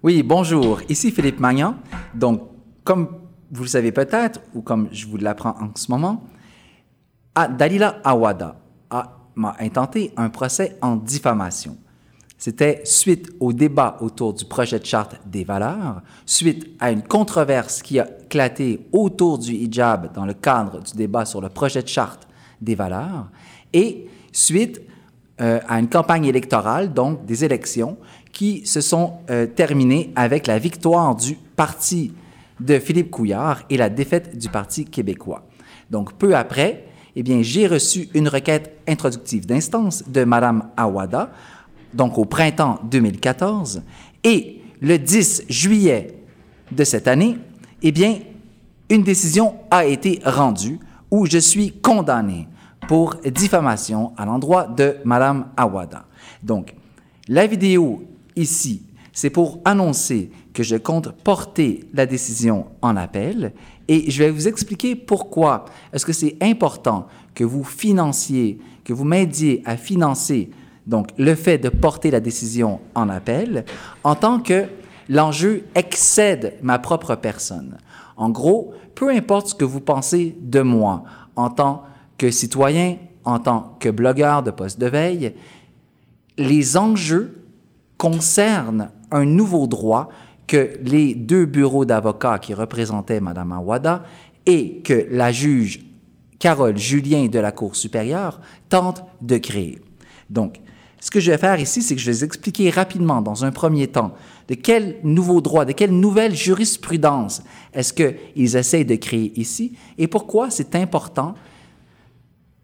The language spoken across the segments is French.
Oui, bonjour. Ici Philippe Magnan. Donc, comme vous le savez peut-être, ou comme je vous l'apprends en ce moment, Dalila Awada m'a intenté un procès en diffamation. C'était suite au débat autour du projet de charte des valeurs, suite à une controverse qui a éclaté autour du hijab dans le cadre du débat sur le projet de charte des valeurs, et suite euh, à une campagne électorale, donc des élections, qui se sont euh, terminées avec la victoire du parti de Philippe Couillard et la défaite du Parti québécois. Donc, peu après, eh bien, j'ai reçu une requête introductive d'instance de Mme Awada donc au printemps 2014, et le 10 juillet de cette année, eh bien, une décision a été rendue où je suis condamné pour diffamation à l'endroit de Madame Awada. Donc, la vidéo ici, c'est pour annoncer que je compte porter la décision en appel et je vais vous expliquer pourquoi est-ce que c'est important que vous financiez, que vous m'aidiez à financer donc, le fait de porter la décision en appel, en tant que l'enjeu excède ma propre personne? En gros, peu importe ce que vous pensez de moi en tant que citoyen, en tant que blogueur de poste de veille, les enjeux concernent un nouveau droit que les deux bureaux d'avocats qui représentaient Mme Awada et que la juge Carole Julien de la Cour supérieure tentent de créer. Donc, ce que je vais faire ici, c'est que je vais vous expliquer rapidement, dans un premier temps, de quel nouveau droit, de quelle nouvelle jurisprudence est-ce qu'ils essayent de créer ici et pourquoi c'est important,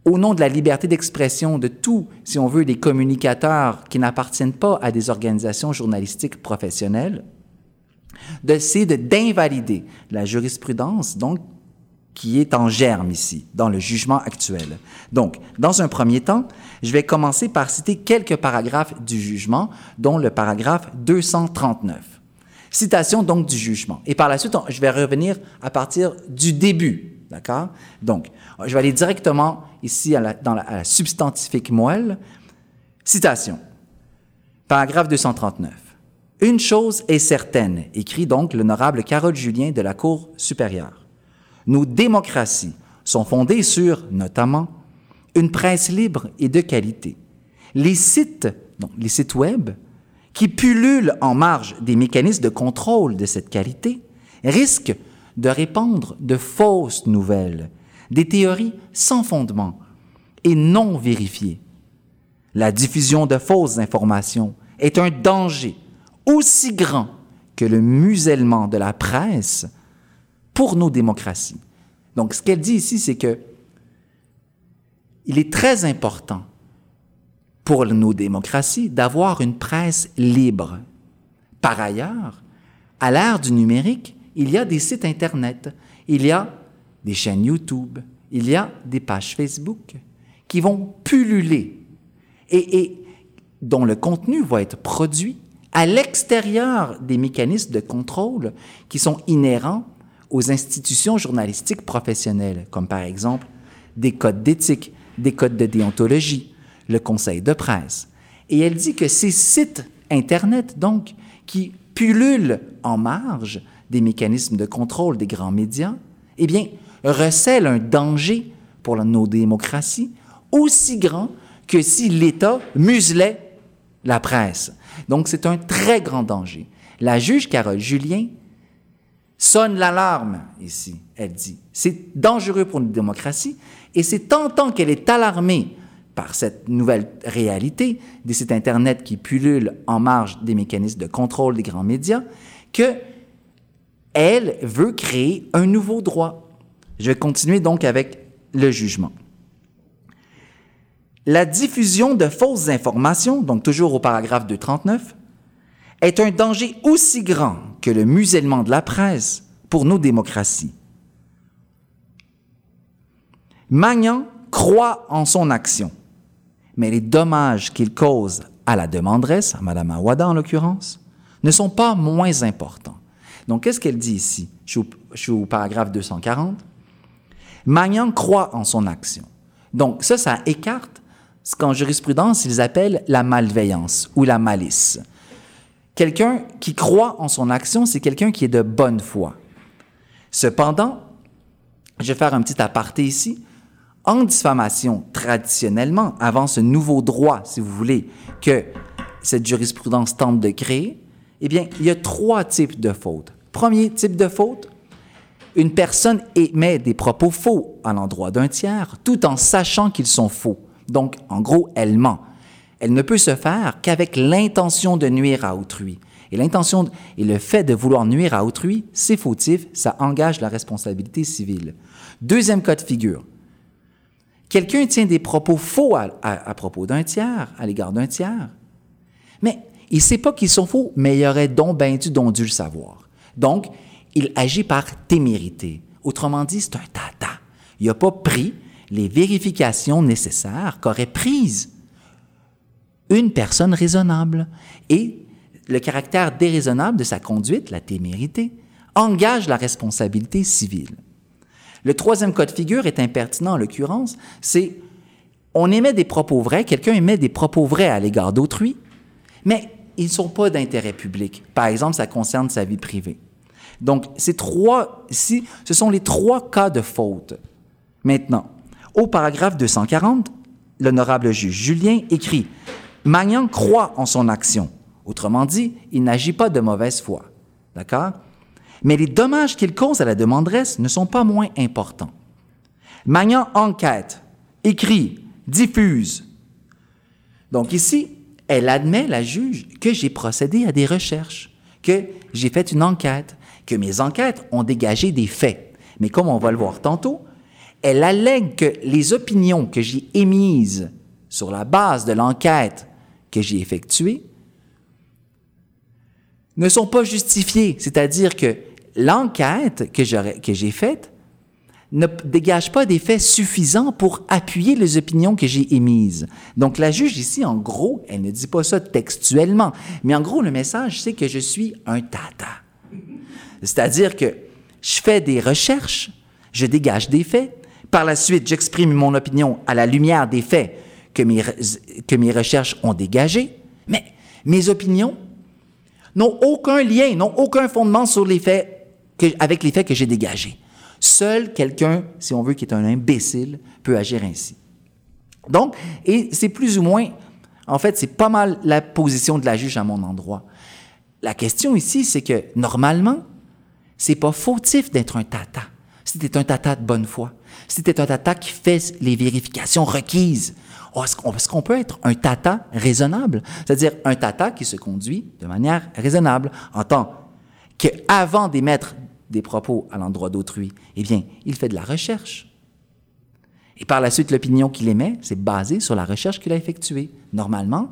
au nom de la liberté d'expression de tous, si on veut, les communicateurs qui n'appartiennent pas à des organisations journalistiques professionnelles, d'essayer d'invalider la jurisprudence, donc qui est en germe ici, dans le jugement actuel. Donc, dans un premier temps, je vais commencer par citer quelques paragraphes du jugement, dont le paragraphe 239. Citation donc du jugement. Et par la suite, je vais revenir à partir du début. D'accord? Donc, je vais aller directement ici à la, dans la, substantifique moelle. Citation. Paragraphe 239. Une chose est certaine, écrit donc l'honorable Carole Julien de la Cour supérieure nos démocraties sont fondées sur, notamment, une presse libre et de qualité. Les sites, donc les sites web, qui pullulent en marge des mécanismes de contrôle de cette qualité, risquent de répandre de fausses nouvelles, des théories sans fondement et non vérifiées. La diffusion de fausses informations est un danger aussi grand que le musellement de la presse pour nos démocraties. Donc, ce qu'elle dit ici, c'est que il est très important pour nos démocraties d'avoir une presse libre. Par ailleurs, à l'ère du numérique, il y a des sites Internet, il y a des chaînes YouTube, il y a des pages Facebook qui vont pulluler. Et, dont le contenu va être produit à l'extérieur des mécanismes de contrôle qui sont inhérents aux institutions journalistiques professionnelles, comme par exemple des codes d'éthique, des codes de déontologie, le conseil de presse. Et elle dit que ces sites Internet, donc, qui pullulent en marge des mécanismes de contrôle des grands médias, eh bien, recèlent un danger pour nos démocraties aussi grand que si l'État muselait la presse. Donc, c'est un très grand danger. La juge Carole Julien sonne l'alarme ici, elle dit. C'est dangereux pour une démocratie et c'est tentant qu'elle est alarmée par cette nouvelle réalité des sites Internet qui pullulent en marge des mécanismes de contrôle des grands médias que elle veut créer un nouveau droit. Je vais continuer donc avec le jugement. La diffusion de fausses informations, donc toujours au paragraphe 239, est un danger aussi grand que le musellement de la presse pour nos démocraties. Magnan croit en son action, mais les dommages qu'il cause à la demanderesse, à Mme Awada en l'occurrence, ne sont pas moins importants. Donc, qu'est-ce qu'elle dit ici? Je suis, au, paragraphe 240. Magnan croit en son action. Donc, ça, ça écarte ce qu'en jurisprudence, ils appellent la malveillance ou la malice. Quelqu'un qui croit en son action, c'est quelqu'un qui est de bonne foi. Cependant, je vais faire un petit aparté ici. En diffamation, traditionnellement, avant ce nouveau droit, si vous voulez, que cette jurisprudence tente de créer, eh bien, il y a trois types de fautes. Premier type de faute, une personne émet des propos faux à l'endroit d'un tiers tout en sachant qu'ils sont faux. Donc, en gros, elle ment. Elle ne peut se faire qu'avec l'intention de nuire à autrui. Et l'intention et le fait de vouloir nuire à autrui, c'est fautif, ça engage la responsabilité civile. Deuxième cas de figure. Quelqu'un tient des propos faux à, à propos d'un tiers, à l'égard d'un tiers. Mais il sait pas qu'ils sont faux, mais il aurait donc bien dû, donc dû le savoir. Donc, il agit par témérité. Autrement dit, c'est un tata. Il n'a pas pris les vérifications nécessaires qu'aurait prises une personne raisonnable. Et le caractère déraisonnable de sa conduite, la témérité, engage la responsabilité civile. Le troisième cas de figure est impertinent en l'occurrence, c'est on émet des propos vrais, quelqu'un émet des propos vrais à l'égard d'autrui, mais ils ne sont pas d'intérêt public. Par exemple, ça concerne sa vie privée. Donc, ces trois, ici, ce sont les trois cas de faute. Maintenant, au paragraphe 240, l'honorable juge Julien écrit Magnan croit en son action. Autrement dit, il n'agit pas de mauvaise foi. D'accord? Mais les dommages qu'il cause à la demanderesse ne sont pas moins importants. Magnan enquête, écrit, diffuse. Donc ici, elle admet, la juge, que j'ai procédé à des recherches, que j'ai fait une enquête, que mes enquêtes ont dégagé des faits. Mais comme on va le voir tantôt, elle allègue que les opinions que j'ai émises sur la base de l'enquête que j'ai effectuée ne sont pas justifiées. C'est-à-dire que l'enquête que j'ai faite ne dégage pas des faits suffisants pour appuyer les opinions que j'ai émises. Donc la juge ici, en gros, elle ne dit pas ça textuellement, mais en gros, le message, c'est que je suis un tata. C'est-à-dire que je fais des recherches, je dégage des faits, par la suite, j'exprime mon opinion à la lumière des faits que mes, que mes recherches ont dégagés, mais mes opinions n'ont aucun lien, n'ont aucun fondement sur les faits avec les faits que j'ai dégagés. Seul quelqu'un, si on veut, qui est un imbécile, peut agir ainsi. Donc, et c'est plus ou moins, en fait, c'est pas mal la position de la juge à mon endroit. La question ici, c'est que normalement, c'est pas fautif d'être un tata. C'était un tata de bonne foi. C'était un tata qui fait les vérifications requises. Oh, est-ce qu'on peut être un tata raisonnable? C'est-à-dire un tata qui se conduit de manière raisonnable en tant qu'avant d'émettre des propos à l'endroit d'autrui, eh bien, il fait de la recherche. Et par la suite, l'opinion qu'il émet, c'est basé sur la recherche qu'il a effectuée. Normalement,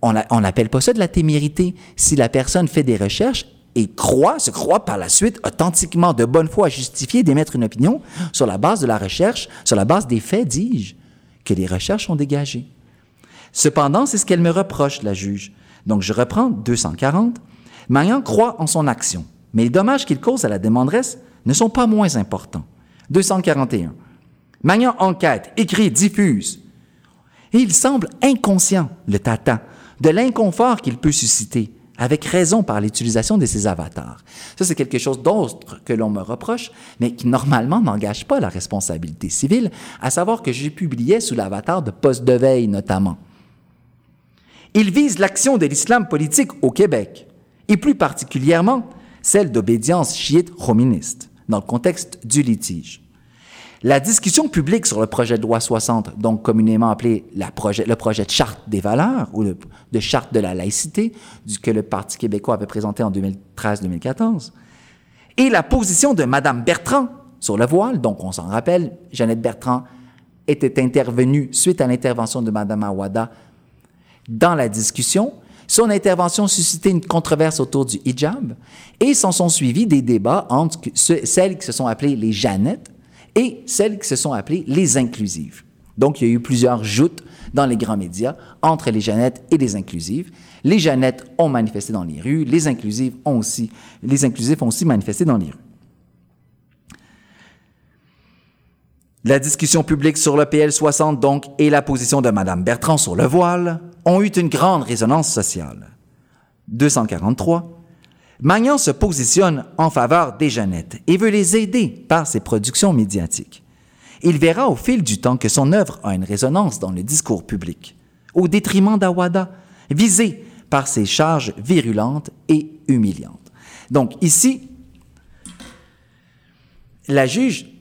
on n'appelle pas ça de la témérité. Si la personne fait des recherches, et croit, se croit par la suite authentiquement de bonne foi à justifier d'émettre une opinion sur la base de la recherche, sur la base des faits, dis-je, que les recherches ont dégagés. Cependant, c'est ce qu'elle me reproche, la juge. Donc, je reprends 240. Magnan croit en son action, mais les dommages qu'il cause à la demanderesse ne sont pas moins importants. 241. Magnan enquête, écrit, diffuse. Et il semble inconscient, le tata, de l'inconfort qu'il peut susciter avec raison par l'utilisation de ces avatars. Ça, c'est quelque chose d'autre que l'on me reproche, mais qui normalement n'engage pas la responsabilité civile, à savoir que j'ai publié sous l'avatar de poste de veille notamment. Il vise l'action de l'islam politique au Québec, et plus particulièrement celle d'obédience chiite roministe, dans le contexte du litige. La discussion publique sur le projet de loi 60, donc communément appelé le projet de charte des valeurs ou de charte de la laïcité, que le Parti québécois avait présenté en 2013-2014, et la position de Mme Bertrand sur le voile, donc on s'en rappelle, Jeannette Bertrand était intervenue suite à l'intervention de Mme Awada dans la discussion. Son intervention suscitait une controverse autour du hijab et s'en sont suivis des débats entre celles qui se sont appelées les Jeannettes et celles qui se sont appelées les inclusives. Donc, il y a eu plusieurs joutes dans les grands médias entre les Jeannettes et les inclusives. Les Jeannettes ont manifesté dans les rues, les inclusives ont aussi, les inclusifs ont aussi manifesté dans les rues. La discussion publique sur le PL 60, donc, et la position de Mme Bertrand sur le voile ont eu une grande résonance sociale. 243. Magnan se positionne en faveur des jeunettes et veut les aider par ses productions médiatiques. Il verra au fil du temps que son œuvre a une résonance dans le discours public, au détriment d'Awada, visé par ses charges virulentes et humiliantes. Donc ici, la juge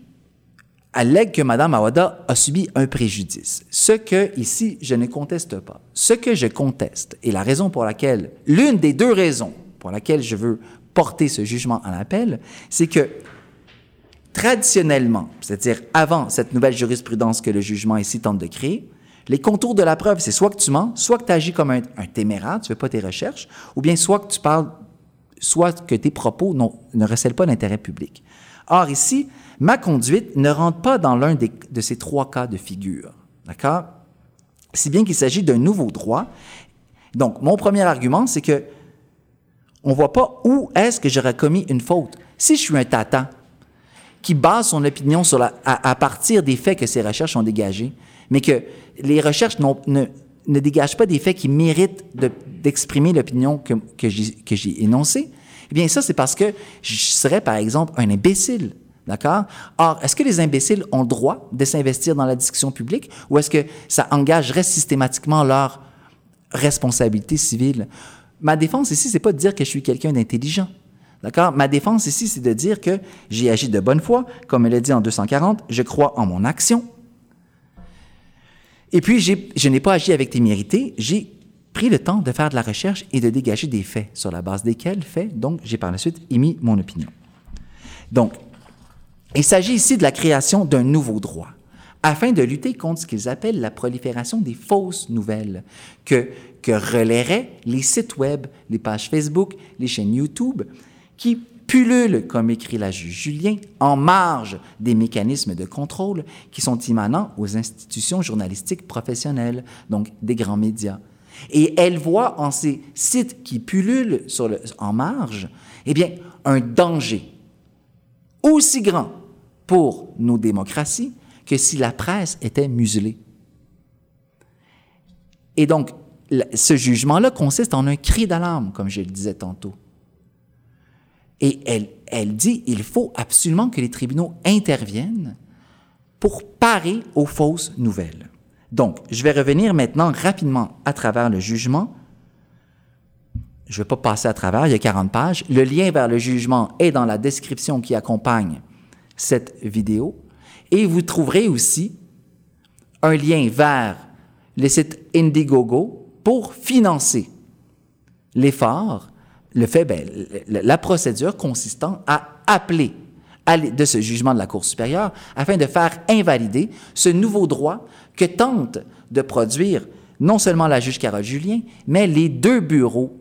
allègue que Mme Awada a subi un préjudice. Ce que, ici, je ne conteste pas. Ce que je conteste, et la raison pour laquelle, l'une des deux raisons pour laquelle je veux porter ce jugement en appel, c'est que traditionnellement, c'est-à-dire avant cette nouvelle jurisprudence que le jugement ici tente de créer, les contours de la preuve, c'est soit que tu mens, soit que tu agis comme un, téméraire, tu ne fais pas tes recherches, ou bien soit que tu parles, soit que tes propos ne recèlent pas l'intérêt public. Or, ici, ma conduite ne rentre pas dans l'un de ces trois cas de figure. D'accord? Si bien qu'il s'agit d'un nouveau droit. Donc, mon premier argument, c'est que on ne voit pas où est-ce que j'aurais commis une faute. Si je suis un tata qui base son opinion à, partir des faits que ses recherches ont dégagés, mais que les recherches ne, dégagent pas des faits qui méritent d'exprimer l'opinion que j'ai énoncée, eh bien, ça, c'est parce que je serais, par exemple, un imbécile. D'accord? Or, est-ce que les imbéciles ont le droit de s'investir dans la discussion publique ou est-ce que ça engagerait systématiquement leur responsabilité civile? Ma défense ici, c'est pas de dire que je suis quelqu'un d'intelligent. D'accord? Ma défense ici, c'est de dire que j'ai agi de bonne foi, comme elle a dit en 240, je crois en mon action. Et puis, je n'ai pas agi avec témérité, j'ai pris le temps de faire de la recherche et de dégager des faits sur la base desquels faits, donc j'ai par la suite émis mon opinion. Donc, il s'agit ici de la création d'un nouveau droit afin de lutter contre ce qu'ils appellent la prolifération des fausses nouvelles que, que relaieraient les sites web, les pages Facebook, les chaînes YouTube, qui pullulent, comme écrit la juge Julien, en marge des mécanismes de contrôle qui sont immanents aux institutions journalistiques professionnelles, donc des grands médias. Et elle voit en ces sites qui pullulent en marge, eh bien, un danger aussi grand pour nos démocraties que si la presse était muselée. Et donc, ce jugement-là consiste en un cri d'alarme, comme je le disais tantôt. Et elle, elle dit il faut absolument que les tribunaux interviennent pour parer aux fausses nouvelles. Donc, je vais revenir maintenant rapidement à travers le jugement. Je ne vais pas passer à travers, il y a 40 pages. Le lien vers le jugement est dans la description qui accompagne cette vidéo. Et vous trouverez aussi un lien vers le site Indiegogo pour financer l'effort, le fait, ben, la procédure consistant à appeler de ce jugement de la Cour supérieure afin de faire invalider ce nouveau droit que tente de produire non seulement la juge Carole Julien, mais les deux bureaux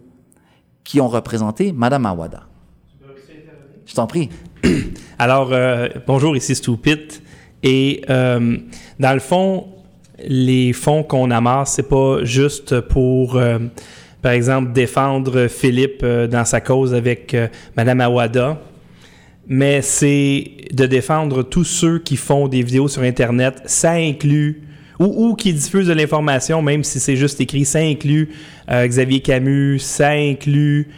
qui ont représenté Mme Awada. Je t'en prie. Alors, euh, bonjour, ici Stupid. Et euh, dans le fond, les fonds qu'on amasse, c'est pas juste pour, euh, par exemple, défendre Philippe dans sa cause avec Mme Awada, mais c'est de défendre tous ceux qui font des vidéos sur Internet. Ça inclut ou, qui diffusent de l'information, même si c'est juste écrit. Ça inclut Xavier Camus, ça inclut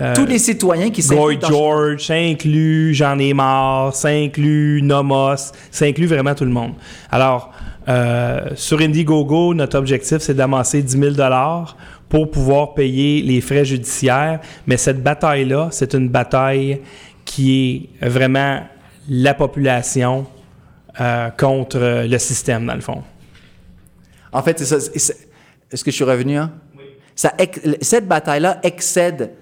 euh, Tous les citoyens qui Boy George, ça inclut J'en ai marre, ça inclut Nomos, ça inclut vraiment tout le monde. Alors, euh, sur Indiegogo, notre objectif, c'est d'amasser 10 000 pour pouvoir payer les frais judiciaires. Mais cette bataille-là, c'est une bataille qui est vraiment la population euh, contre le système, dans le fond. En fait, c'est ça. Est-ce que je suis revenu? Hein? Oui. Ça, cette bataille-là excède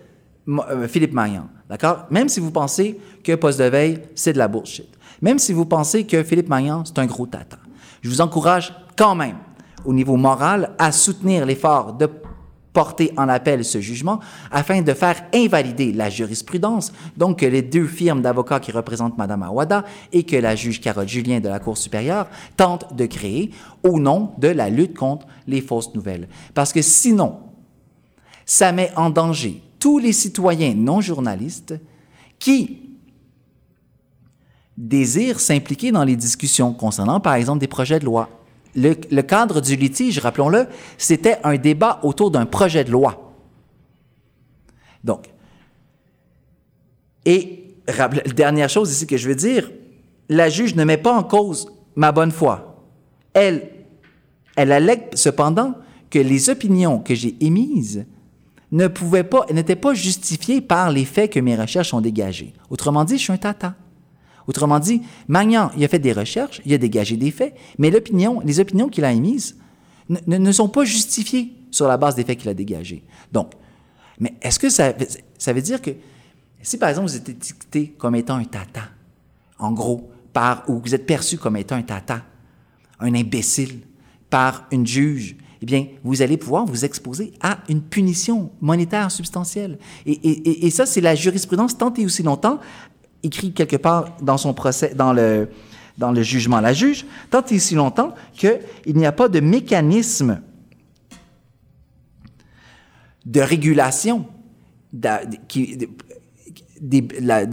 euh, Philippe Maillan. D'accord? Même si vous pensez que poste de veille, c'est de la bullshit. Même si vous pensez que Philippe Maillan, c'est un gros tata. Je vous encourage quand même, au niveau moral, à soutenir l'effort de porter en appel ce jugement afin de faire invalider la jurisprudence, donc que les deux firmes d'avocats qui représentent Mme Awada et que la juge Carole Julien de la Cour supérieure tentent de créer au nom de la lutte contre les fausses nouvelles. Parce que sinon, ça met en danger tous les citoyens non journalistes qui désirent s'impliquer dans les discussions concernant, par exemple, des projets de loi le, cadre du litige, rappelons-le, c'était un débat autour d'un projet de loi. Donc, et dernière chose ici que je veux dire, la juge ne met pas en cause ma bonne foi. Elle, elle allègue cependant que les opinions que j'ai émises ne pouvaient pas, n'étaient pas justifiées par les faits que mes recherches ont dégagés. Autrement dit, je suis un tata. Autrement dit, Magnan, il a fait des recherches, il a dégagé des faits, mais l'opinion, les opinions qu'il a émises ne, sont pas justifiées sur la base des faits qu'il a dégagés. Donc, mais est-ce que ça, veut dire que si par exemple vous êtes étiqueté comme étant un tata, en gros, par, ou vous êtes perçu comme étant un tata, un imbécile, par une juge, eh bien, vous allez pouvoir vous exposer à une punition monétaire substantielle. Et, et, et ça, c'est la jurisprudence tant et aussi longtemps, écrit quelque part dans son procès, dans le, dans le jugement la juge, tant et aussi longtemps qu'il n'y a pas de mécanisme de régulation de,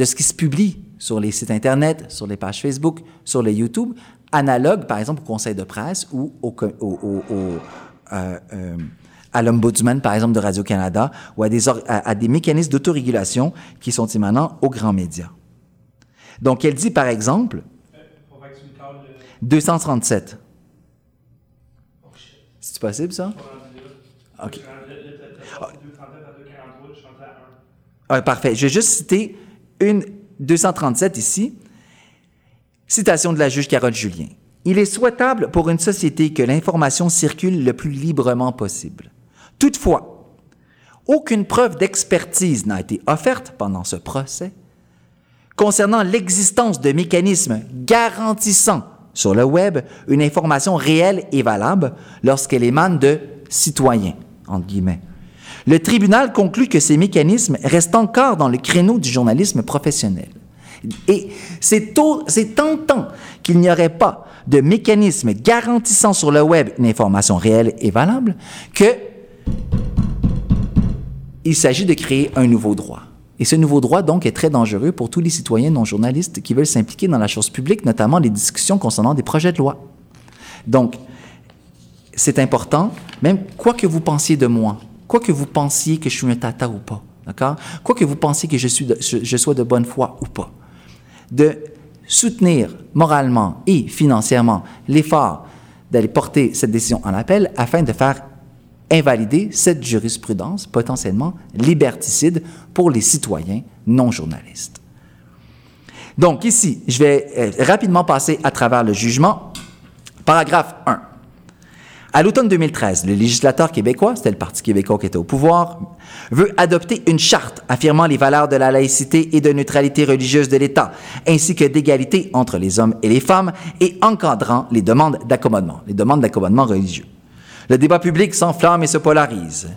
ce qui se publie sur les sites Internet, sur les pages Facebook, sur les YouTube, analogue, par exemple, au conseil de presse ou au, euh, euh, à l'Ombudsman, par exemple, de Radio-Canada, ou à des, à, des mécanismes d'autorégulation qui sont émanants aux grands médias. Donc, elle dit, par exemple, 237. C'est possible, ça? OK. Ah, parfait. Je vais juste citer une 237 ici. Citation de la juge Carole Julien. Il est souhaitable pour une société que l'information circule le plus librement possible. Toutefois, aucune preuve d'expertise n'a été offerte pendant ce procès concernant l'existence de mécanismes garantissant sur le web une information réelle et valable lorsqu'elle émane de citoyens, entre guillemets. Le tribunal conclut que ces mécanismes restent encore dans le créneau du journalisme professionnel. Et c'est tentant qu'il n'y aurait pas de mécanisme garantissant sur le web une information réelle et valable que il s'agit de créer un nouveau droit. Et ce nouveau droit, donc, est très dangereux pour tous les citoyens non journalistes qui veulent s'impliquer dans la chose publique, notamment les discussions concernant des projets de loi. Donc, c'est important, même quoi que vous pensiez de moi, quoi que vous pensiez que je suis un tata ou pas, d'accord? Quoi que vous pensiez que je, je, sois de bonne foi ou pas, de soutenir moralement et financièrement l'effort d'aller porter cette décision en appel afin de faire invalider cette jurisprudence potentiellement liberticide pour les citoyens non journalistes. Donc ici, je vais euh, rapidement passer à travers le jugement. Paragraphe 1. À l'automne 2013, le législateur québécois, c'était le Parti québécois qui était au pouvoir, veut adopter une charte affirmant les valeurs de la laïcité et de neutralité religieuse de l'État, ainsi que d'égalité entre les hommes et les femmes, et encadrant les demandes d'accommodement, les demandes d'accommodement religieux. Le débat public s'enflamme et se polarise.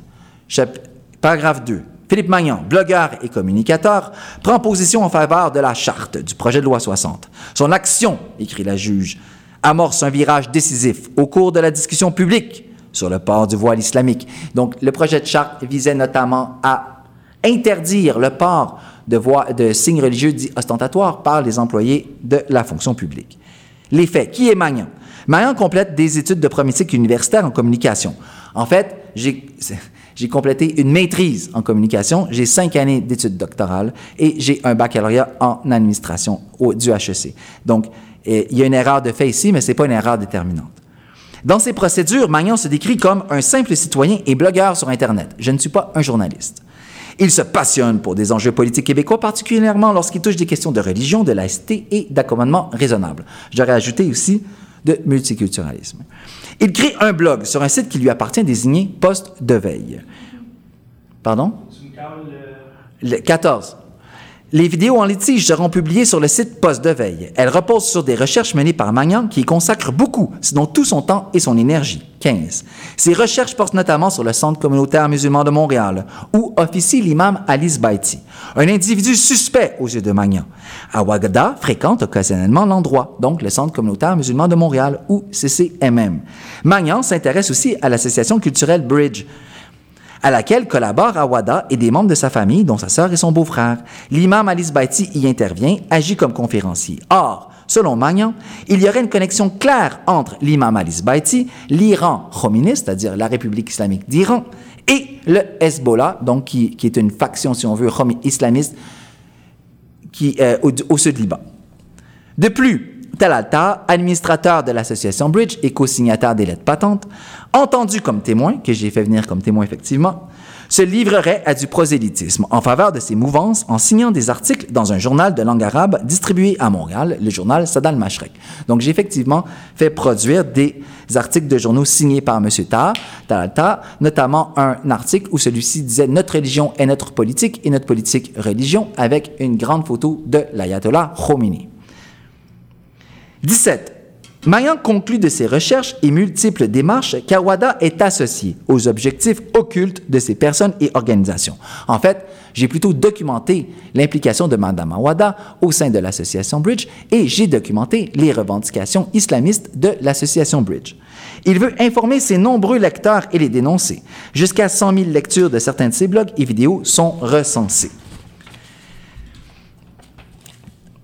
paragraphe 2. Philippe Magnan, blogueur et communicateur, prend position en faveur de la charte du projet de loi 60. Son action, écrit la juge, amorce un virage décisif au cours de la discussion publique sur le port du voile islamique. Donc, le projet de charte visait notamment à interdire le port de, de signes religieux dits ostentatoires par les employés de la fonction publique. Les faits. Qui est Magnan? Magnan complète des études de premier cycle universitaire en communication. En fait, j'ai complété une maîtrise en communication, j'ai cinq années d'études doctorales et j'ai un baccalauréat en administration au, du HEC. Donc, il y a une erreur de fait ici, mais ce n'est pas une erreur déterminante. Dans ces procédures, Magnan se décrit comme un simple citoyen et blogueur sur Internet. Je ne suis pas un journaliste. Il se passionne pour des enjeux politiques québécois, particulièrement lorsqu'il touche des questions de religion, de laïcité et d'accommodement raisonnable. J'aurais ajouté aussi de multiculturalisme. Il crée un blog sur un site qui lui appartient désigné Poste de veille. Pardon? Le 14. Les vidéos en litige seront publiées sur le site Poste de veille. Elles reposent sur des recherches menées par Magnan qui y consacre beaucoup, sinon tout son temps et son énergie. 15. Ces recherches portent notamment sur le Centre communautaire musulman de Montréal, où officie l'imam Alice Baiti, un individu suspect aux yeux de Magnan. À Ouagada fréquente occasionnellement l'endroit, donc le Centre communautaire musulman de Montréal, ou CCMM. Magnan s'intéresse aussi à l'association culturelle Bridge, à laquelle collaborent Awada et des membres de sa famille, dont sa sœur et son beau-frère. L'imam Alice y intervient, agit comme conférencier. Or, selon Magnan, il y aurait une connexion claire entre l'imam al-Isbaiti, l'Iran khoministe, c'est-à-dire la République islamique d'Iran, et le Hezbollah, donc qui, est une faction, si on veut, islamiste qui, euh, au, au sud Liban. De plus, Talalta, administrateur de l'association Bridge et co-signataire des lettres patentes, entendu comme témoin, que j'ai fait venir comme témoin effectivement, se livrerait à du prosélytisme en faveur de ces mouvances en signant des articles dans un journal de langue arabe distribué à Montréal, le journal Sadal Mashrek. Donc j'ai effectivement fait produire des articles de journaux signés par M. Ta, Talalta, notamment un article où celui-ci disait Notre religion est notre politique et notre politique religion, avec une grande photo de l'ayatollah Khomeini. 17. Mayan conclut de ses recherches et multiples démarches qu'Awada est associé aux objectifs occultes de ces personnes et organisations. En fait, j'ai plutôt documenté l'implication de Mme Awada au sein de l'association Bridge et j'ai documenté les revendications islamistes de l'association Bridge. Il veut informer ses nombreux lecteurs et les dénoncer. Jusqu'à 100 000 lectures de certains de ses blogs et vidéos sont recensées.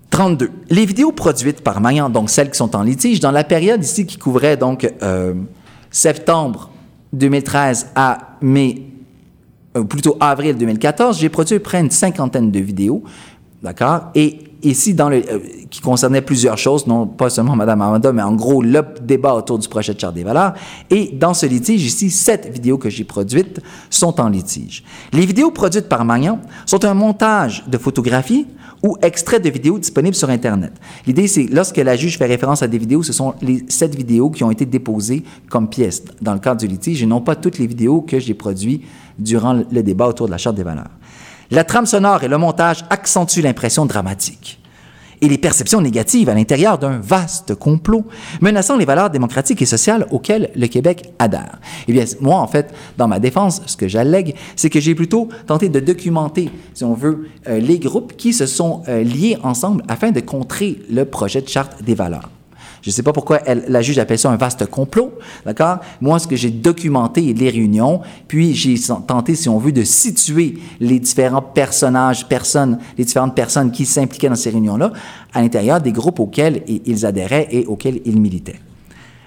32. Les vidéos produites par Mayan, donc celles qui sont en litige, dans la période ici qui couvrait donc euh, septembre 2013 à mai, euh, plutôt avril 2014, j'ai produit près d'une cinquantaine de vidéos, d'accord, et ici euh, qui concernait plusieurs choses, non pas seulement Mme Amanda, mais en gros le débat autour du projet de charte des valeurs. Et dans ce litige ici, sept vidéos que j'ai produites sont en litige. Les vidéos produites par Mayan sont un montage de photographies ou extraits de vidéos disponibles sur Internet. L'idée, c'est lorsque la juge fait référence à des vidéos, ce sont les sept vidéos qui ont été déposées comme pièces dans le cadre du litige et non pas toutes les vidéos que j'ai produites durant le débat autour de la Charte des valeurs. La trame sonore et le montage accentuent l'impression dramatique et les perceptions négatives à l'intérieur d'un vaste complot menaçant les valeurs démocratiques et sociales auxquelles le Québec adhère. Eh bien, moi, en fait, dans ma défense, ce que j'allègue, c'est que j'ai plutôt tenté de documenter, si on veut, euh, les groupes qui se sont euh, liés ensemble afin de contrer le projet de charte des valeurs. Je ne sais pas pourquoi la juge appelle ça un vaste complot, d'accord? Moi, ce que j'ai documenté les réunions, puis j'ai tenté, si on veut, de situer les différents personnages, personnes, les différentes personnes qui s'impliquaient dans ces réunions-là à l'intérieur des groupes auxquels ils adhéraient et auxquels ils militaient.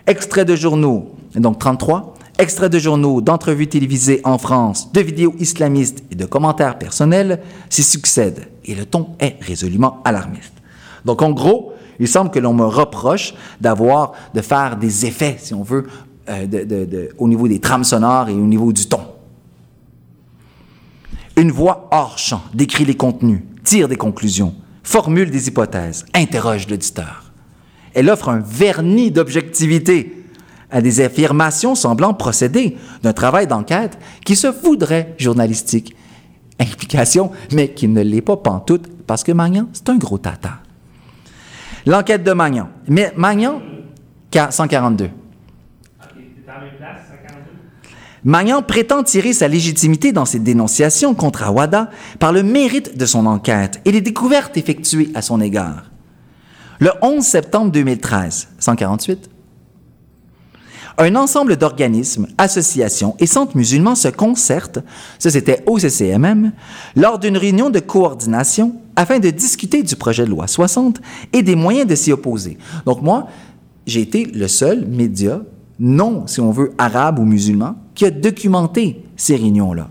Extrait de journaux, donc 33, extraits de journaux, d'entrevues télévisées en France, de vidéos islamistes et de commentaires personnels s'y succèdent, et le ton est résolument alarmiste. Donc, en gros, il semble que l'on me reproche d'avoir, de faire des effets, si on veut, euh, au niveau des trames sonores et au niveau du ton. Une voix hors champ décrit les contenus, tire des conclusions, formule des hypothèses, interroge l'auditeur. Elle offre un vernis d'objectivité à des affirmations semblant procéder d'un travail d'enquête qui se voudrait journalistique. Implication, mais qui ne l'est pas pantoute parce que Magnan, c'est un gros tata. L'enquête de Magnan. Mais Magnan, 142. Magnan prétend tirer sa légitimité dans ses dénonciations contre Awada par le mérite de son enquête et les découvertes effectuées à son égard. Le 11 septembre 2013, 148, un ensemble d'organismes, associations et centres musulmans se concertent, ça c'était au CCMM, lors d'une réunion de coordination afin de discuter du projet de loi 60 et des moyens de s'y opposer. Donc moi, j'ai été le seul média non, si on veut, arabe ou musulman, qui a documenté ces réunions-là.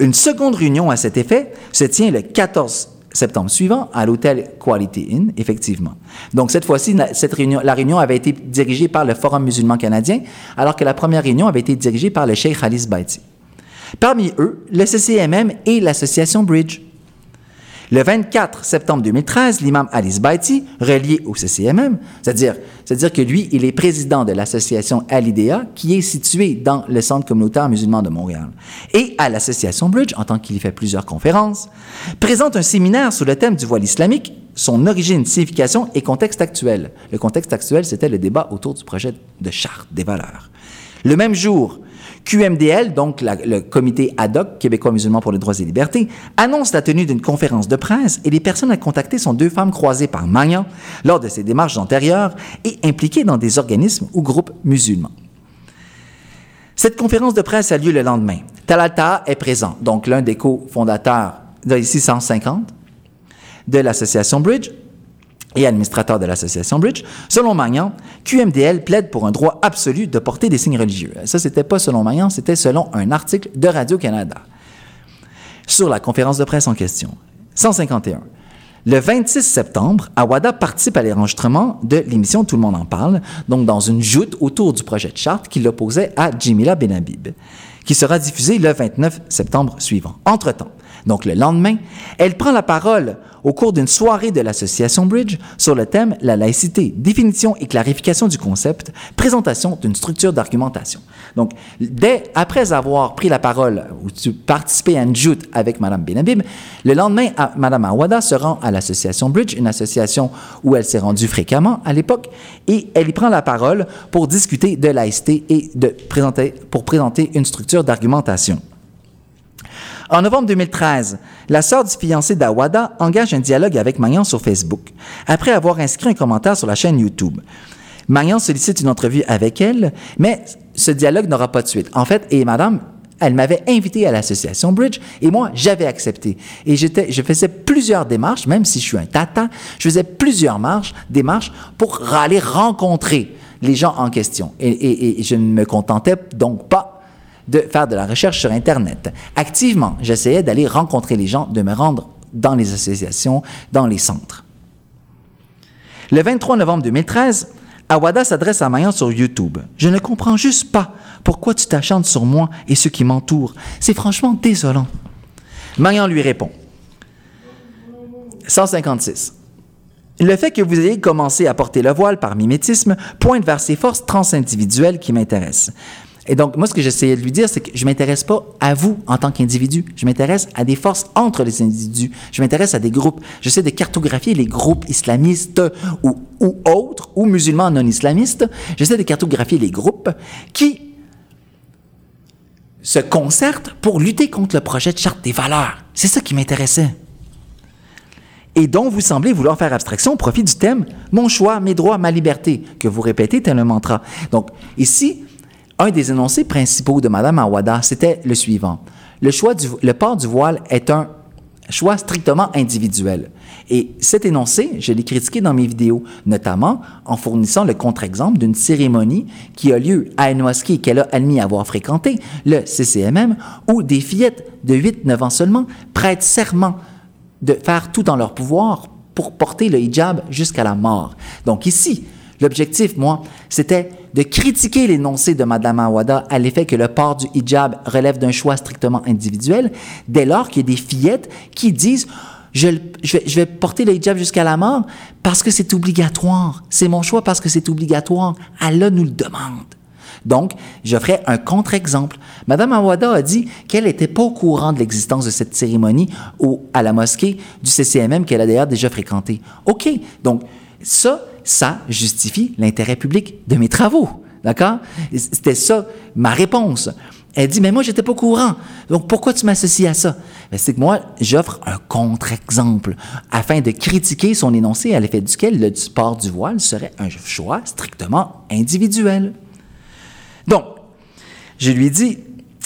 Une seconde réunion à cet effet se tient le 14 septembre suivant à l'hôtel Quality Inn, effectivement. Donc cette fois-ci, cette réunion, la réunion avait été dirigée par le Forum musulman canadien, alors que la première réunion avait été dirigée par le Sheikh Khalis Baiti. Parmi eux, le CCMM et l'association Bridge. Le 24 septembre 2013, l'imam Alice Baiti, relié au CCMM, c'est-à-dire, c'est-à-dire que lui, il est président de l'association Alidea, qui est située dans le Centre communautaire musulman de Montréal, et à l'association Bridge, en tant qu'il y fait plusieurs conférences, présente un séminaire sous le thème du voile islamique, son origine, signification et contexte actuel. Le contexte actuel, c'était le débat autour du projet de charte des valeurs. Le même jour, QMDL, donc le comité ad hoc québécois musulman pour les droits et libertés, annonce la tenue d'une conférence de presse et les personnes à contacter sont deux femmes croisées par Magnan lors de ses démarches antérieures et impliquées dans des organismes ou groupes musulmans. Cette conférence de presse a lieu le lendemain. Talata est présent, donc l'un des cofondateurs ici 150 de l'association Bridge, et administrateur de l'association Bridge, selon Magnan, QMDL plaide pour un droit absolu de porter des signes religieux. Ça, c'était pas selon Magnan, c'était selon un article de Radio-Canada. Sur la conférence de presse en question. 151. Le 26 septembre, Awada participe à l'enregistrement de l'émission Tout le monde en parle, donc dans une joute autour du projet de charte qui l'opposait à Jimila Benhabib, qui sera diffusée le 29 septembre suivant. Entre-temps, donc le lendemain, elle prend la parole au cours d'une soirée de l'association Bridge sur le thème La laïcité, définition et clarification du concept, présentation d'une structure d'argumentation. Donc, dès après avoir pris la parole ou participé à une joute avec Mme Benabib, le lendemain, Mme Awada se rend à l'association Bridge, une association où elle s'est rendue fréquemment à l'époque, et elle y prend la parole pour discuter de laïcité et de présenter, pour présenter une structure d'argumentation. En novembre 2013, la sœur du fiancé d'Awada engage un dialogue avec Magnan sur Facebook, après avoir inscrit un commentaire sur la chaîne YouTube. Magnan sollicite une entrevue avec elle, mais ce dialogue n'aura pas de suite. En fait, et madame, elle m'avait invité à l'association Bridge et moi, j'avais accepté. Et j'étais, je faisais plusieurs démarches, même si je suis un tata, je faisais plusieurs marches, démarches pour aller rencontrer les gens en question. Et, et je ne me contentais donc pas de faire de la recherche sur Internet. Activement, j'essayais d'aller rencontrer les gens, de me rendre dans les associations, dans les centres. Le 23 novembre 2013, Awada s'adresse à Mayan sur YouTube. Je ne comprends juste pas pourquoi tu t'achantes sur moi et ceux qui m'entourent. C'est franchement désolant. Mayan lui répond. 156. Le fait que vous ayez commencé à porter le voile par mimétisme pointe vers ces forces transindividuelles qui m'intéressent. Et donc, moi, ce que j'essayais de lui dire, c'est que je m'intéresse pas à vous en tant qu'individu. Je m'intéresse à des forces entre les individus. Je m'intéresse à des groupes. J'essaie de cartographier les groupes islamistes ou, ou autres, ou musulmans non islamistes. J'essaie de cartographier les groupes qui se concertent pour lutter contre le projet de charte des valeurs. C'est ça qui m'intéressait. Et dont vous semblez vouloir faire abstraction au profit du thème Mon choix, mes droits, ma liberté, que vous répétez tel un mantra. Donc, ici, un des énoncés principaux de Mme Awada, c'était le suivant. Le, port du voile est un choix strictement individuel. Et cet énoncé, je l'ai critiqué dans mes vidéos, notamment en fournissant le contre-exemple d'une cérémonie qui a lieu à mosquée qu'elle a admis avoir fréquentée, le CCMM, où des fillettes de 8-9 ans seulement prêtent serment de faire tout en leur pouvoir pour porter le hijab jusqu'à la mort. Donc ici, L'objectif, moi, c'était de critiquer l'énoncé de Mme Awada à l'effet que le port du hijab relève d'un choix strictement individuel, dès lors qu'il y a des fillettes qui disent je, vais, porter le hijab jusqu'à la mort parce que c'est obligatoire. C'est mon choix parce que c'est obligatoire. Allah nous le demande. Donc, je ferai un contre-exemple. Madame Awada a dit qu'elle n'était pas au courant de l'existence de cette cérémonie au, à la mosquée du CCMM qu'elle a d'ailleurs déjà fréquentée. OK. Donc, ça, ça justifie l'intérêt public de mes travaux. D'accord? C'était ça ma réponse. Elle dit, mais moi, j'étais pas au courant. Donc, pourquoi tu m'associes à ça? Ben, c'est que moi, j'offre un contre-exemple afin de critiquer son énoncé à l'effet duquel le sport du voile serait un choix strictement individuel. Donc, je lui dis,